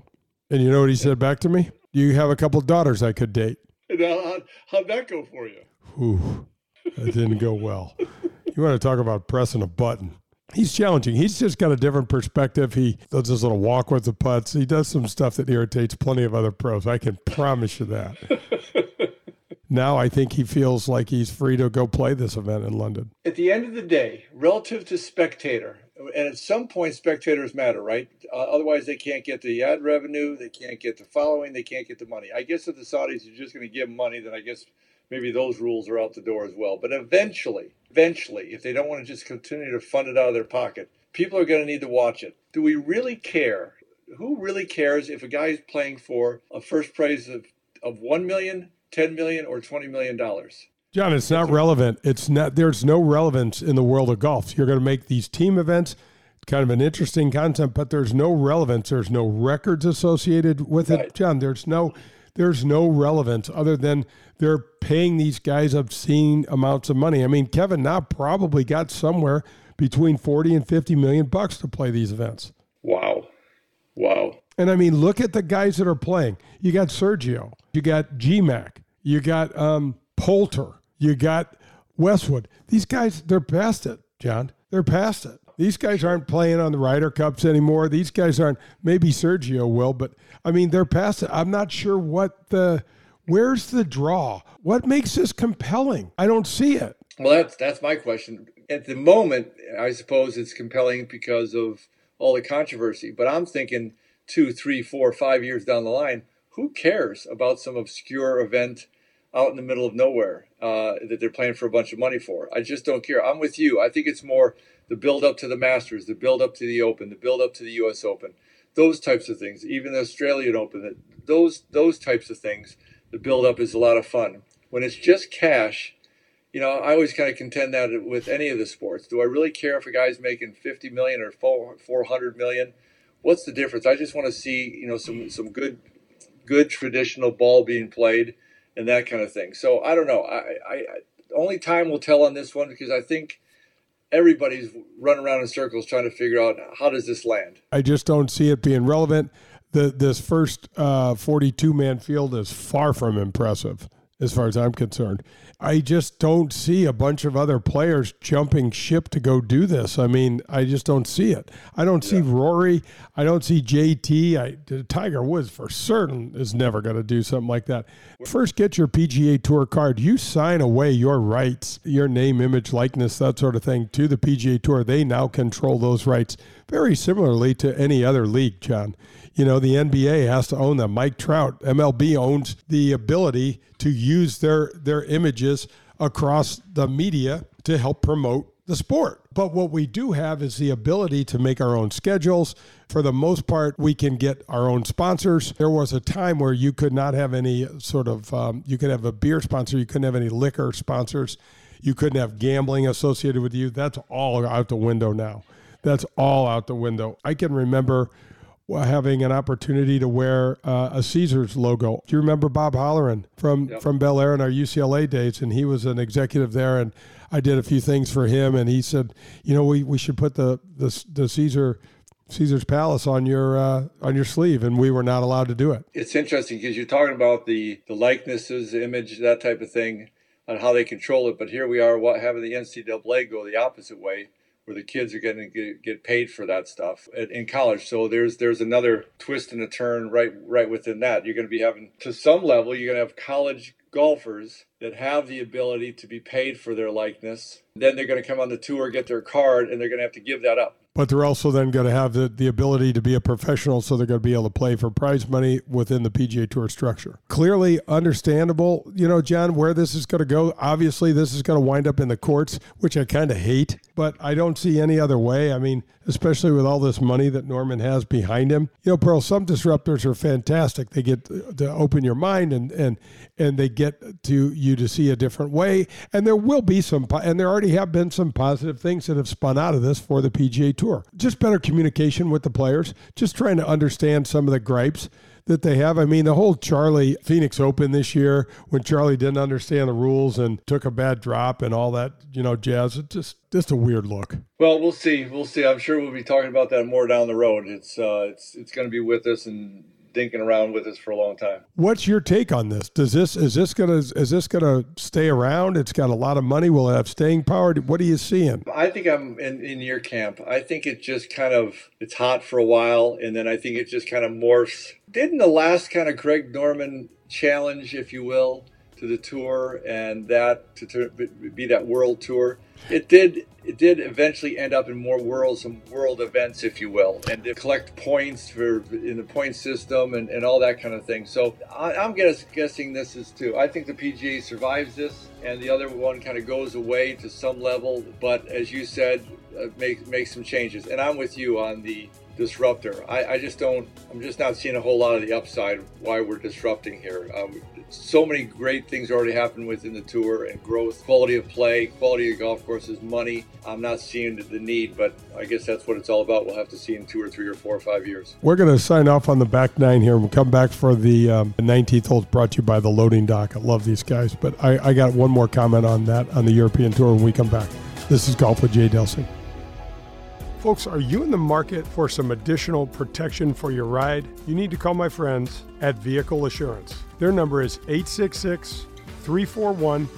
And you know what he said back to me? You have a couple daughters I could date. Now, how'd that go for you? Ooh, that didn't go well. You want to talk about pressing a button he's challenging. He's just got a different perspective. He does his little walk with the putts. He does some stuff that irritates plenty of other pros. I can promise you that. now I think he feels like he's free to go play this event in London. At the end of the day, relative to spectator, and at some point spectators matter, right? Uh, otherwise, they can't get the ad revenue, they can't get the following, they can't get the money. I guess if the Saudis are just going to give money, then I guess maybe those rules are out the door as well. But eventually, eventually, if they don't want to just continue to fund it out of their pocket, people are going to need to watch it. Do we really care? Who really cares if a guy is playing for a first prize of, of 1 million, 10 million, or 20 million dollars? John, it's not relevant. It's not. There's no relevance in the world of golf. You're going to make these team events kind of an interesting concept, but there's no relevance. There's no records associated with right. it, John. There's no there's no relevance other than they're paying these guys obscene amounts of money. I mean, Kevin Na probably got somewhere between 40 and 50 million bucks to play these events. Wow. Wow. And I mean, look at the guys that are playing. You got Sergio, you got GMAC, you got um, Poulter, you got Westwood. These guys, they're past it, John. They're past it. These guys aren't playing on the Ryder Cups anymore. These guys aren't. Maybe Sergio will, but I mean, they're past it. I'm not sure what the. Where's the draw? What makes this compelling? I don't see it. Well, that's that's my question. At the moment, I suppose it's compelling because of all the controversy. But I'm thinking two, three, four, five years down the line, who cares about some obscure event out in the middle of nowhere uh, that they're playing for a bunch of money for? I just don't care. I'm with you. I think it's more the build up to the Masters, the build up to the Open, the build up to the U.S. Open, those types of things. Even the Australian Open, those those types of things. The build up is a lot of fun. When it's just cash, you know, I always kind of contend that with any of the sports. Do I really care if a guy's making 50 million or 400 million? What's the difference? I just want to see, you know, some some good good traditional ball being played and that kind of thing. So I don't know. I, I only time will tell on this one because I think everybody's running around in circles trying to figure out how does this land. I just don't see it being relevant. The this first uh, 42 man field is far from impressive. as far as I'm concerned. I just don't see a bunch of other players jumping ship to go do this. I mean, I just don't see it. I don't yeah. see Rory. I don't see JT. I, Tiger Woods for certain is never going to do something like that. First, get your PGA Tour card. You sign away your rights, your name, image, likeness, that sort of thing to the PGA Tour. They now control those rights very similarly to any other league, John. You know, the NBA has to own them. Mike Trout, MLB owns the ability to use their their images across the media to help promote the sport. But what we do have is the ability to make our own schedules. For the most part, we can get our own sponsors. There was a time where you could not have any sort of, um, you could have a beer sponsor, you couldn't have any liquor sponsors, you couldn't have gambling associated with you. That's all out the window now. That's all out the window. I can remember having an opportunity to wear uh, a Caesars logo. Do you remember Bob Holleran from yep. from Bel Air in our UCLA days? And he was an executive there, and I did a few things for him. And he said, you know, we, we should put the the, the Caesar Caesar's Palace on your uh, on your sleeve, and we were not allowed to do it. It's interesting because you're talking about the the likenesses, image, that type of thing, on how they control it. But here we are, what having the NCAA go the opposite way where the kids are going to get paid for that stuff in college. So there's there's another twist and a turn right right within that. You're going to be having to some level you're going to have college golfers that have the ability to be paid for their likeness. Then they're going to come on the tour, get their card, and they're going to have to give that up but they're also then going to have the, the ability to be a professional, so they're going to be able to play for prize money within the PGA Tour structure. Clearly understandable, you know, John, where this is going to go. Obviously, this is going to wind up in the courts, which I kind of hate, but I don't see any other way. I mean, especially with all this money that Norman has behind him. You know, Pearl, some disruptors are fantastic. They get to open your mind and and and they get to you to see a different way. And there will be some, and there already have been some positive things that have spun out of this for the PGA Tour tour. Just better communication with the players, just trying to understand some of the gripes that they have. I mean, the whole Charlie Phoenix Open this year, when Charlie didn't understand the rules and took a bad drop and all that, you know, jazz, just just a weird look. Well, we'll see. We'll see. I'm sure we'll be talking about that more down the road. It's uh, it's it's going to be with us and dinking around with us for a long time. What's your take on this? Does this is this gonna is this gonna stay around? It's got a lot of money. Will it have staying power? What are you seeing? I think I'm in, in your camp. I think it just kind of it's hot for a while, and then I think it just kind of morphs. Didn't the last kind of Greg Norman challenge, if you will, to the tour, and that to, to be that world tour? It did it did eventually end up in more worlds and world events, if you will, and to collect points for in the point system and, and all that kind of thing. So I, am guess, guessing this is too. I think the PGA survives this, and the other one kind of goes away to some level. But as you said, uh, make make some changes. And I'm with you on the disruptor. I, I, just don't. I'm just not seeing a whole lot of the upside why we're disrupting here. Um, so many great things already happened within the tour and growth, quality of play, quality of golf courses, money. I'm not seeing the need, but I guess that's what it's all about. We'll have to see in two or three or four or five years. We're going to sign off on the back nine here. We'll come back for the um, 19th hole brought to you by the Loading Dock. I love these guys, but I, I got one more comment on that on the European Tour when we come back. This is Golf with Jay Delsing. Folks, are you in the market for some additional protection for your ride? You need to call my friends at Vehicle Assurance. Their number is 866 341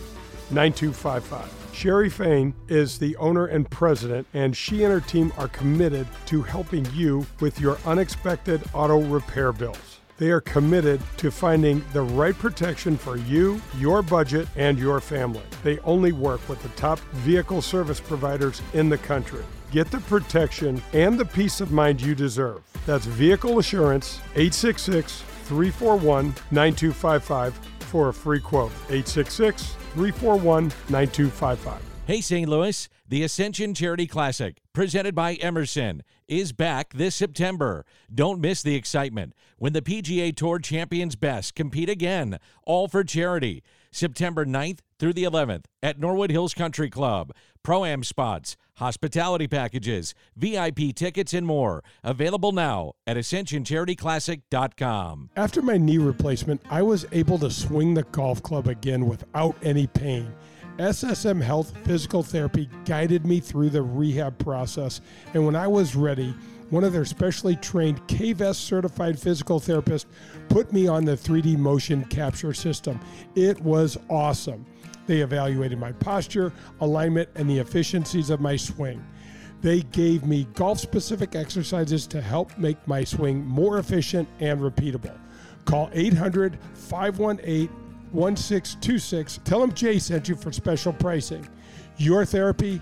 9255. Sherry Fain is the owner and president, and she and her team are committed to helping you with your unexpected auto repair bills. They are committed to finding the right protection for you, your budget, and your family. They only work with the top vehicle service providers in the country. Get the protection and the peace of mind you deserve. That's Vehicle Assurance, 866 341 9255 for a free quote. 866 341 9255. Hey, St. Louis, the Ascension Charity Classic, presented by Emerson, is back this September. Don't miss the excitement when the PGA Tour champions best compete again, all for charity. September 9th through the 11th at Norwood Hills Country Club. Pro Am spots, hospitality packages, VIP tickets, and more. Available now at AscensionCharityClassic.com. After my knee replacement, I was able to swing the golf club again without any pain. SSM Health Physical Therapy guided me through the rehab process, and when I was ready, one of their specially trained KVS certified physical therapists put me on the 3D motion capture system. It was awesome. They evaluated my posture, alignment, and the efficiencies of my swing. They gave me golf specific exercises to help make my swing more efficient and repeatable. Call 800 518 1626. Tell them Jay sent you for special pricing. Your therapy,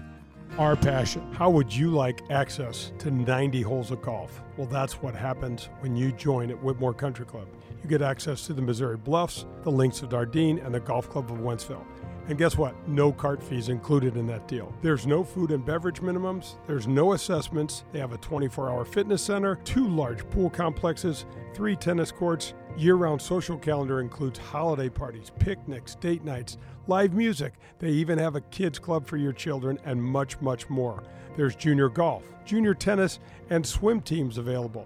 our passion. How would you like access to 90 holes of golf? Well, that's what happens when you join at Whitmore Country Club. You get access to the Missouri Bluffs, the Links of Dardenne, and the Golf Club of Wentzville. And guess what? No cart fees included in that deal. There's no food and beverage minimums, there's no assessments. They have a 24 hour fitness center, two large pool complexes, three tennis courts. Year round social calendar includes holiday parties, picnics, date nights, live music. They even have a kids club for your children and much, much more. There's junior golf, junior tennis, and swim teams available.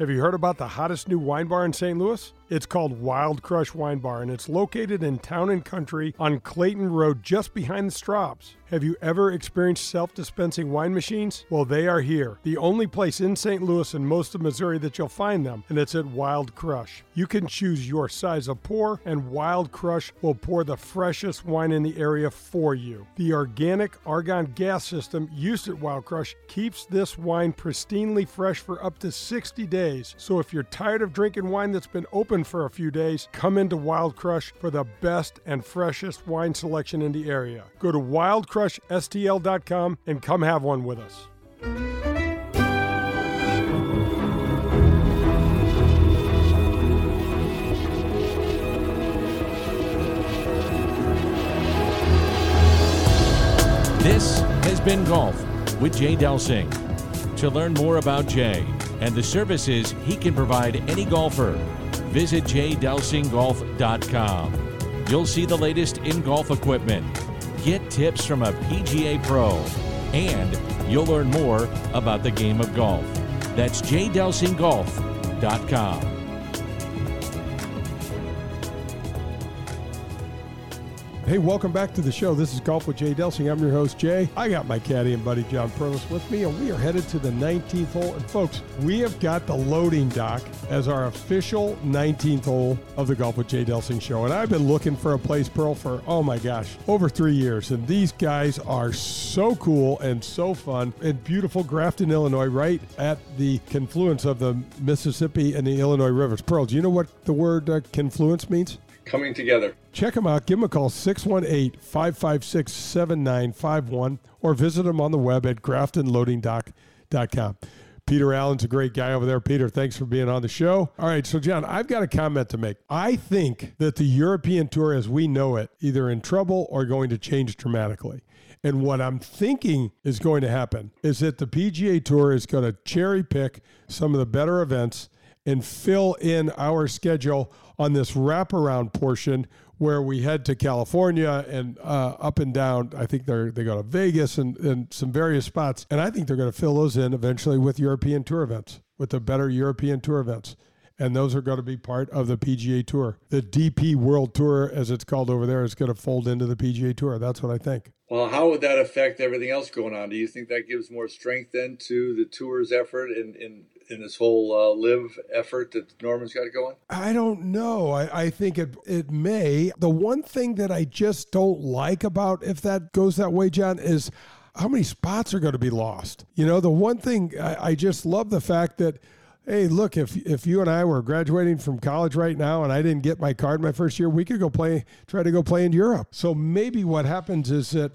Have you heard about the hottest new wine bar in St. Louis? It's called Wild Crush Wine Bar, and it's located in Town and Country on Clayton Road, just behind the Straubs. Have you ever experienced self dispensing wine machines? Well, they are here. The only place in St. Louis and most of Missouri that you'll find them, and it's at Wild Crush. You can choose your size of pour, and Wild Crush will pour the freshest wine in the area for you. The organic argon gas system used at Wild Crush keeps this wine pristinely fresh for up to 60 days. So if you're tired of drinking wine that's been open for a few days, come into Wild Crush for the best and freshest wine selection in the area. Go to wildcrushstl.com and come have one with us. This has been Golf with Jay Delsing. To learn more about Jay and the services he can provide any golfer, visit jdelsinggolf.com. You'll see the latest in golf equipment, get tips from a PGA pro, and you'll learn more about the game of golf. That's jdelsinggolf.com. Hey, welcome back to the show. This is Golf with Jay Delsing. I'm your host, Jay. I got my caddy and buddy John Perlis with me, and we are headed to the 19th hole. And folks, we have got the loading dock as our official 19th hole of the Golf with Jay Delsing show. And I've been looking for a place, Pearl, for, oh my gosh, over three years. And these guys are so cool and so fun in beautiful Grafton, Illinois, right at the confluence of the Mississippi and the Illinois rivers. Pearl, do you know what the word uh, confluence means? Coming together. Check them out. Give them a call, 618 556 7951, or visit them on the web at graftonloadingdock.com. Peter Allen's a great guy over there. Peter, thanks for being on the show. All right, so John, I've got a comment to make. I think that the European Tour as we know it, either in trouble or going to change dramatically. And what I'm thinking is going to happen is that the PGA Tour is going to cherry pick some of the better events and fill in our schedule on this wraparound portion where we head to California and uh, up and down. I think they're they go to Vegas and, and some various spots, and I think they're going to fill those in eventually with European tour events, with the better European tour events. And those are going to be part of the PGA Tour. The DP World Tour, as it's called over there, is going to fold into the PGA Tour. That's what I think. Well, how would that affect everything else going on? Do you think that gives more strength then to the tour's effort in, in in this whole uh, LIV effort that Norman's got going? I don't know. I, I think it it may. The one thing that I just don't like about if that goes that way, John, is how many spots are going to be lost. You know, the one thing I, I just love the fact that hey, look, if if you and I were graduating from college right now and I didn't get my card my first year, we could go play, try to go play in Europe. So maybe what happens is that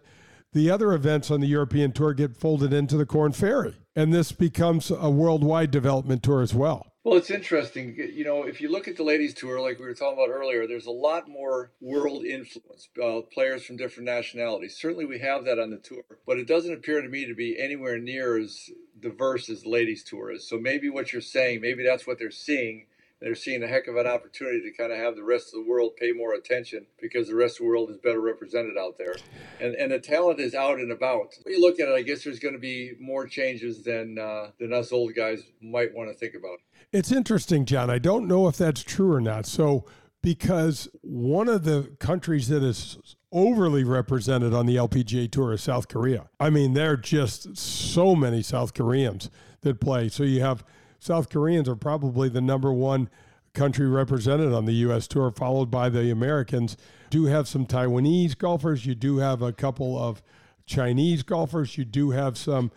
the other events on the European tour get folded into the Corn Ferry, and this becomes a worldwide development tour as well. Well, it's interesting. You know, if you look at the ladies' tour, like we were talking about earlier, there's a lot more world influence, uh, players from different nationalities. Certainly, we have that on the tour, but it doesn't appear to me to be anywhere near as diverse as ladies' tour is. So maybe what you're saying, maybe that's what they're seeing they're seeing a heck of an opportunity to kind of have the rest of the world pay more attention because the rest of the world is better represented out there. And and the talent is out and about. When you look at it, I guess there's going to be more changes than uh, than us old guys might want to think about. It's interesting, John. I don't know if that's true or not. So because one of the countries that is overly represented on the LPGA Tour is South Korea. I mean, there are just so many South Koreans that play. So you have South Koreans are probably the number one country represented on the U.S. Tour, followed by the Americans. Do have some Taiwanese golfers. You do have a couple of Chinese golfers. You do have some.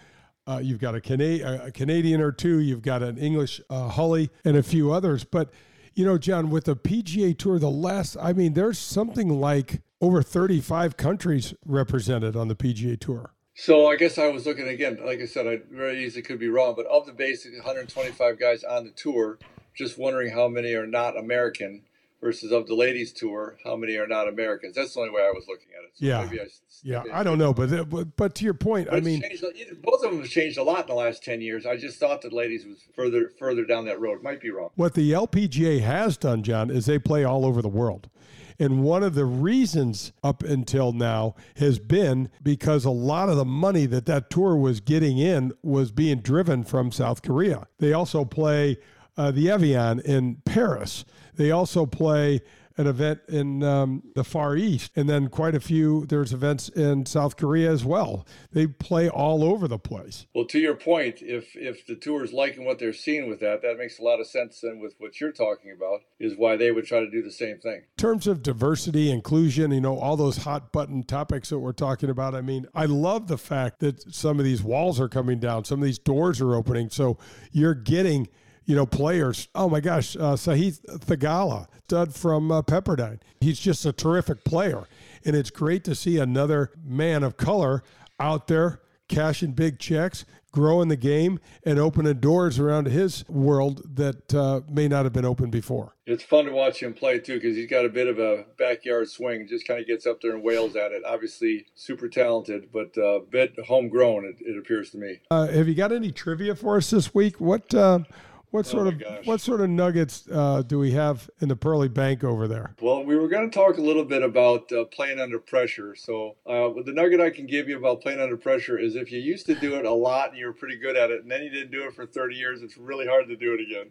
Uh, you've got a, Cana- a, Canadian or two. You've got an English uh, and a few others. But you know, John, with the PGA Tour, the last I mean, there's something like over 35 countries represented on the PGA Tour. So I guess I was looking again. Like I said, I very easily could be wrong, but of the basic 125 guys on the tour, just wondering how many are not American versus of the ladies tour, how many are not Americans. That's the only way I was looking at it. So yeah, I, yeah. I don't know, but uh, but, but to your point, but I mean, changed, both of them have changed a lot in the last 10 years. I just thought that ladies was further further down that road. Might be wrong. What the LPGA has done, John, is they play all over the world. And one of the reasons up until now has been because a lot of the money that that tour was getting in was being driven from South Korea. They also play uh, the Evian in Paris. They also play an event in um, the Far East, and then quite a few. There's events in South Korea as well. They play all over the place. Well, to your point, if if the tour's liking what they're seeing with that, that makes a lot of sense. Then with what you're talking about is why they would try to do the same thing. In terms of diversity, inclusion, you know, all those hot button topics that we're talking about. I mean, I love the fact that some of these walls are coming down, some of these doors are opening, so you're getting you know, players. Oh my gosh, uh, Sahith Theegala, stud from uh, Pepperdine. He's just a terrific player. And it's great to see another man of color out there cashing big checks, growing the game, and opening doors around his world that uh, may not have been open before. It's fun to watch him play too because he's got a bit of a backyard swing. Just kind of gets up there and wails at it. Obviously, super talented, but a uh, bit homegrown. It, it appears to me. Uh, have you got any trivia for us this week? What uh, what sort oh of gosh. what sort of nuggets uh, do we have in the Pearly Bank over there? Well, we were going to talk a little bit about uh, playing under pressure. So, uh, the nugget I can give you about playing under pressure is if you used to do it a lot and you were pretty good at it, and then you didn't do it for 30 years, it's really hard to do it again.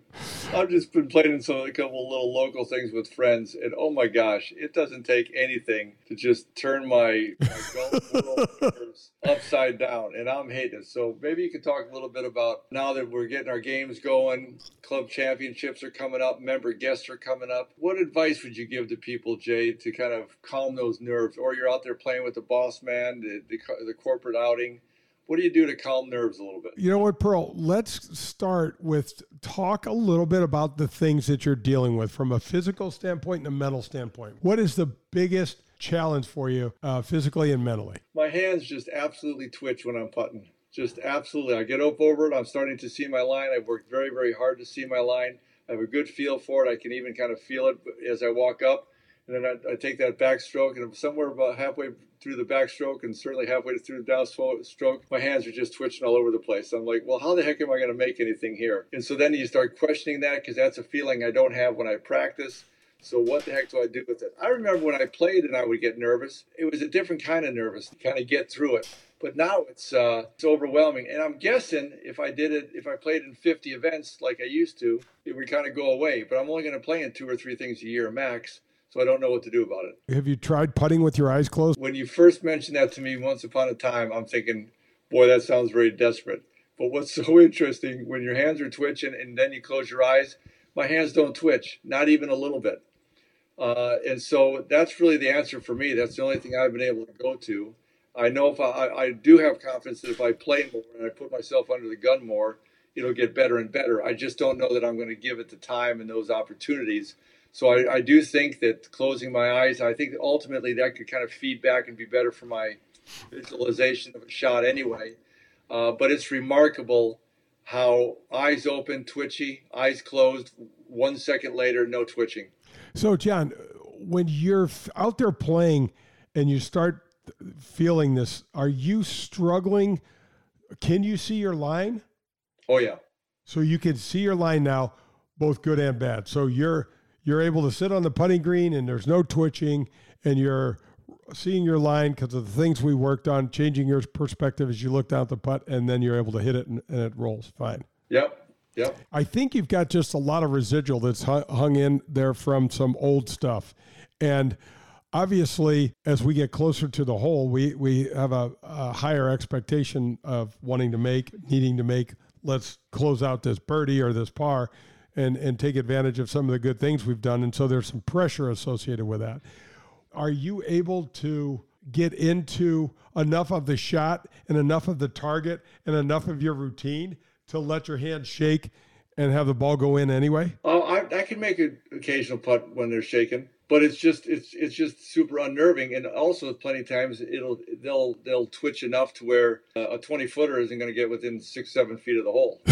I've just been playing in some a couple little local things with friends, and oh my gosh, it doesn't take anything to just turn my, my golf world upside down, and I'm hating it. So maybe you could talk a little bit about now that we're getting our games going club championships are coming up, member guests are coming up. What advice would you give to people, Jay, to kind of calm those nerves? Or you're out there playing with the boss man, the, the, the corporate outing. What do you do to calm nerves a little bit? You know what, Pearl? Let's start with talk a little bit about the things that you're dealing with from a physical standpoint and a mental standpoint. What is the biggest challenge for you uh, physically and mentally? My hands just absolutely twitch when I'm putting just absolutely. I get up over it. I'm starting to see my line. I've worked very, very hard to see my line. I have a good feel for it. I can even kind of feel it as I walk up. And then I, I take that backstroke, and I'm somewhere about halfway through the backstroke and certainly halfway through the downstroke, my hands are just twitching all over the place. I'm like, well, how the heck am I going to make anything here? And so then you start questioning that because that's a feeling I don't have when I practice. So what the heck do I do with it? I remember when I played and I would get nervous. It was a different kind of nervous to kind of get through it. But now it's uh, it's overwhelming, and I'm guessing if I did it, if I played in 50 events like I used to, it would kind of go away. But I'm only going to play in two or three things a year max, so I don't know what to do about it. Have you tried putting with your eyes closed? When you first mentioned that to me once upon a time, I'm thinking, boy, that sounds very desperate. But what's so interesting when your hands are twitching and then you close your eyes, my hands don't twitch, not even a little bit. Uh, and so that's really the answer for me. That's the only thing I've been able to go to. I know if I, I do have confidence that if I play more and I put myself under the gun more, it'll get better and better. I just don't know that I'm going to give it the time and those opportunities. So I, I do think that closing my eyes, I think ultimately that could kind of feed back and be better for my visualization of a shot anyway. Uh, but it's remarkable how eyes open, twitchy, eyes closed, one second later, no twitching. So, John, when you're out there playing and you start feeling this, are you struggling? Can you see your line? Oh yeah. So you can see your line now, both good and bad. So you're you're able to sit on the putting green and there's no twitching and you're seeing your line because of the things we worked on, changing your perspective as you look down at the putt, and then you're able to hit it and, and it rolls fine. Yep. Yep. I think you've got just a lot of residual that's hung in there from some old stuff. And obviously, as we get closer to the hole, we, we have a, a higher expectation of wanting to make, needing to make. Let's close out this birdie or this par and, and take advantage of some of the good things we've done. And so there's some pressure associated with that. Are you able to get into enough of the shot and enough of the target and enough of your routine to let your hand shake and have the ball go in anyway? Oh, I, I can make an occasional putt when they're shaking, but it's just it's it's just super unnerving, and also plenty of times it'll they'll they'll twitch enough to where uh, a twenty footer isn't going to get within six seven feet of the hole,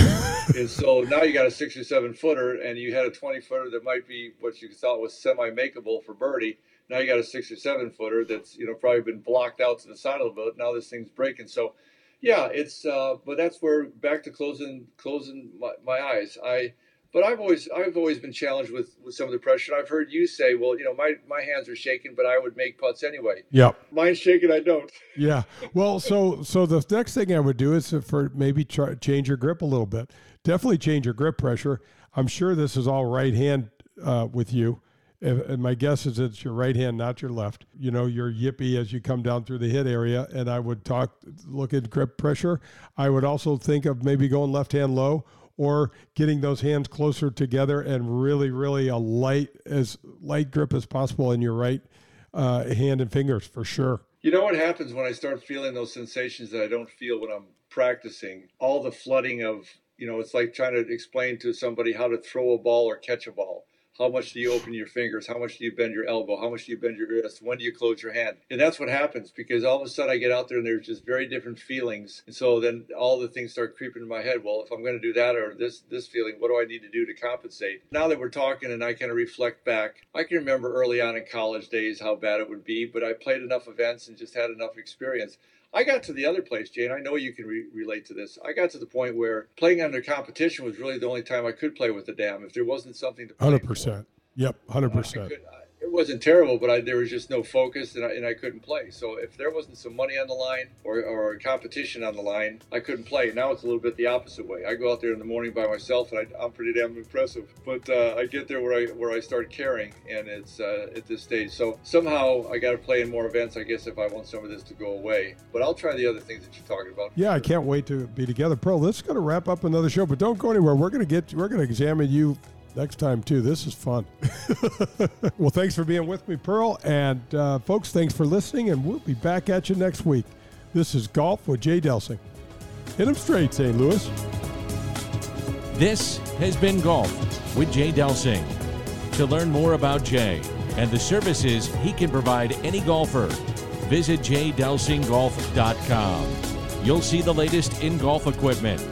and so now you got a six or seven footer, and you had a twenty footer that might be what you thought was semi makeable for birdie now you got a six or seven footer that's you know probably been blocked out to the side a little bit. Now this thing's breaking. So yeah, it's uh, but that's where back to closing closing my, my eyes. I but I've always I've always been challenged with, with some of the pressure. I've heard you say, well, you know, my, my hands are shaking, but I would make putts anyway. Yeah, mine's shaking. I don't. Yeah. Well, so so the next thing I would do is for maybe try, change your grip a little bit. Definitely change your grip pressure. I'm sure this is all right hand uh, with you and my guess is it's your right hand, not your left. You know, your yippy as you come down through the hit area. And I would talk, look at grip pressure. I would also think of maybe going left hand low or getting those hands closer together and really, really a light, as light grip as possible in your right uh, hand and fingers for sure. You know what happens when I start feeling those sensations that I don't feel when I'm practicing? All the flooding of, you know, it's like trying to explain to somebody how to throw a ball or catch a ball how much do you open your fingers? How much do you bend your elbow? How much do you bend your wrist? When do you close your hand? And that's what happens because all of a sudden I get out there and there's just very different feelings. And so then all the things start creeping in my head. Well, if I'm going to do that or this this feeling, what do I need to do to compensate? Now that we're talking and I kind of reflect back, I can remember early on in college days how bad it would be, but I played enough events and just had enough experience. I got to the other place, Jane. I know you can re- relate to this. I got to the point where playing under competition was really the only time I could play with the dam. If there wasn't something to hundred percent. Yep, hundred uh, percent it wasn't terrible, but I, there was just no focus and I, and I couldn't play. So if there wasn't some money on the line or, or competition on the line, I couldn't play. Now it's a little bit the opposite way. I go out there in the morning by myself and I, am pretty damn impressive. But uh, I get there where I where I start caring, and it's uh, at this stage. So somehow I got to play in more events, I guess, if I want some of this to go away. But I'll try the other things that you're talking about. Yeah, I can't wait to be together, Pro. This is going to wrap up another show, but don't go anywhere. We're going to get we're going to examine you next time too. This is fun. well, thanks for being with me, Pearl. And uh, folks, thanks for listening, and we'll be back at you next week. This is Golf with Jay Delsing. Hit him straight, St. Louis. This has been Golf with Jay Delsing. To learn more about Jay and the services he can provide any golfer, visit jdelsinggolf.com. You'll see the latest in golf equipment.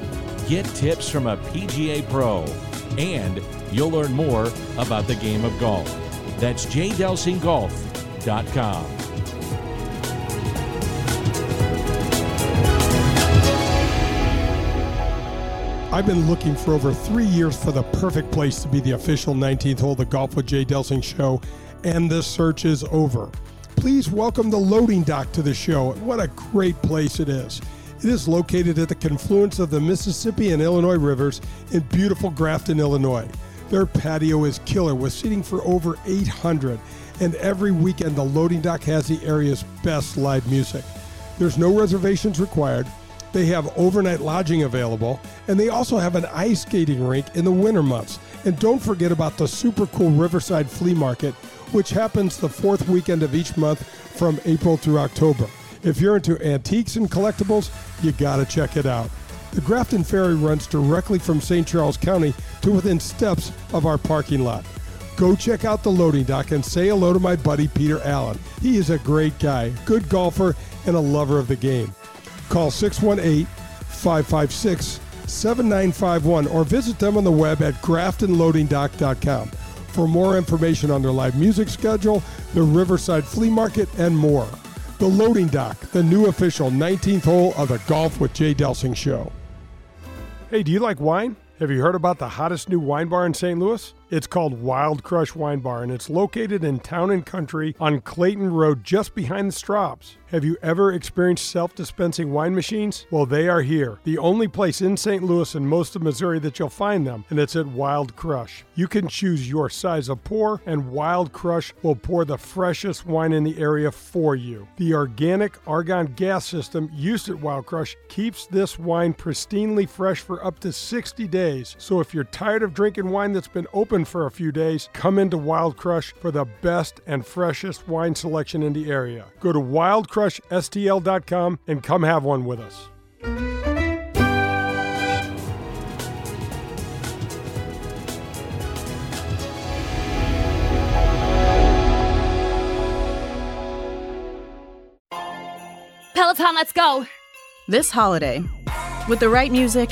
Get tips from a PGA pro and You'll learn more about the game of golf. That's jdelsinggolf.com. I've been looking for over three years for the perfect place to be the official 19th hole of the Golf with Jay Delsing show, and the search is over. Please welcome the loading dock to the show. What a great place it is! It is located at the confluence of the Mississippi and Illinois rivers in beautiful Grafton, Illinois. Their patio is killer with seating for over 800, and every weekend the loading dock has the area's best live music. There's no reservations required. They have overnight lodging available, and they also have an ice skating rink in the winter months. And don't forget about the super cool Riverside Flea Market, which happens the fourth weekend of each month from April through October. If you're into antiques and collectibles, you gotta check it out. The Grafton Ferry runs directly from St. Charles County to within steps of our parking lot. Go check out the loading dock and say hello to my buddy Peter Allen. He is a great guy, good golfer, and a lover of the game. Call 618 556 7951 or visit them on the web at graftonloadingdock.com for more information on their live music schedule, the Riverside Flea Market, and more. The Loading Dock, the new official 19th hole of the Golf with Jay Delsing show. Hey, do you like wine? Have you heard about the hottest new wine bar in St. Louis? It's called Wild Crush Wine Bar, and it's located in Town and Country on Clayton Road, just behind the Straubs. Have you ever experienced self dispensing wine machines? Well, they are here. The only place in St. Louis and most of Missouri that you'll find them, and it's at Wild Crush. You can choose your size of pour, and Wild Crush will pour the freshest wine in the area for you. The organic argon gas system used at Wild Crush keeps this wine pristinely fresh for up to 60 days. So if you're tired of drinking wine that's been open for a few days, come into Wild Crush for the best and freshest wine selection in the area. Go to wildcrushstl.com and come have one with us. Peloton, let's go! This holiday, with the right music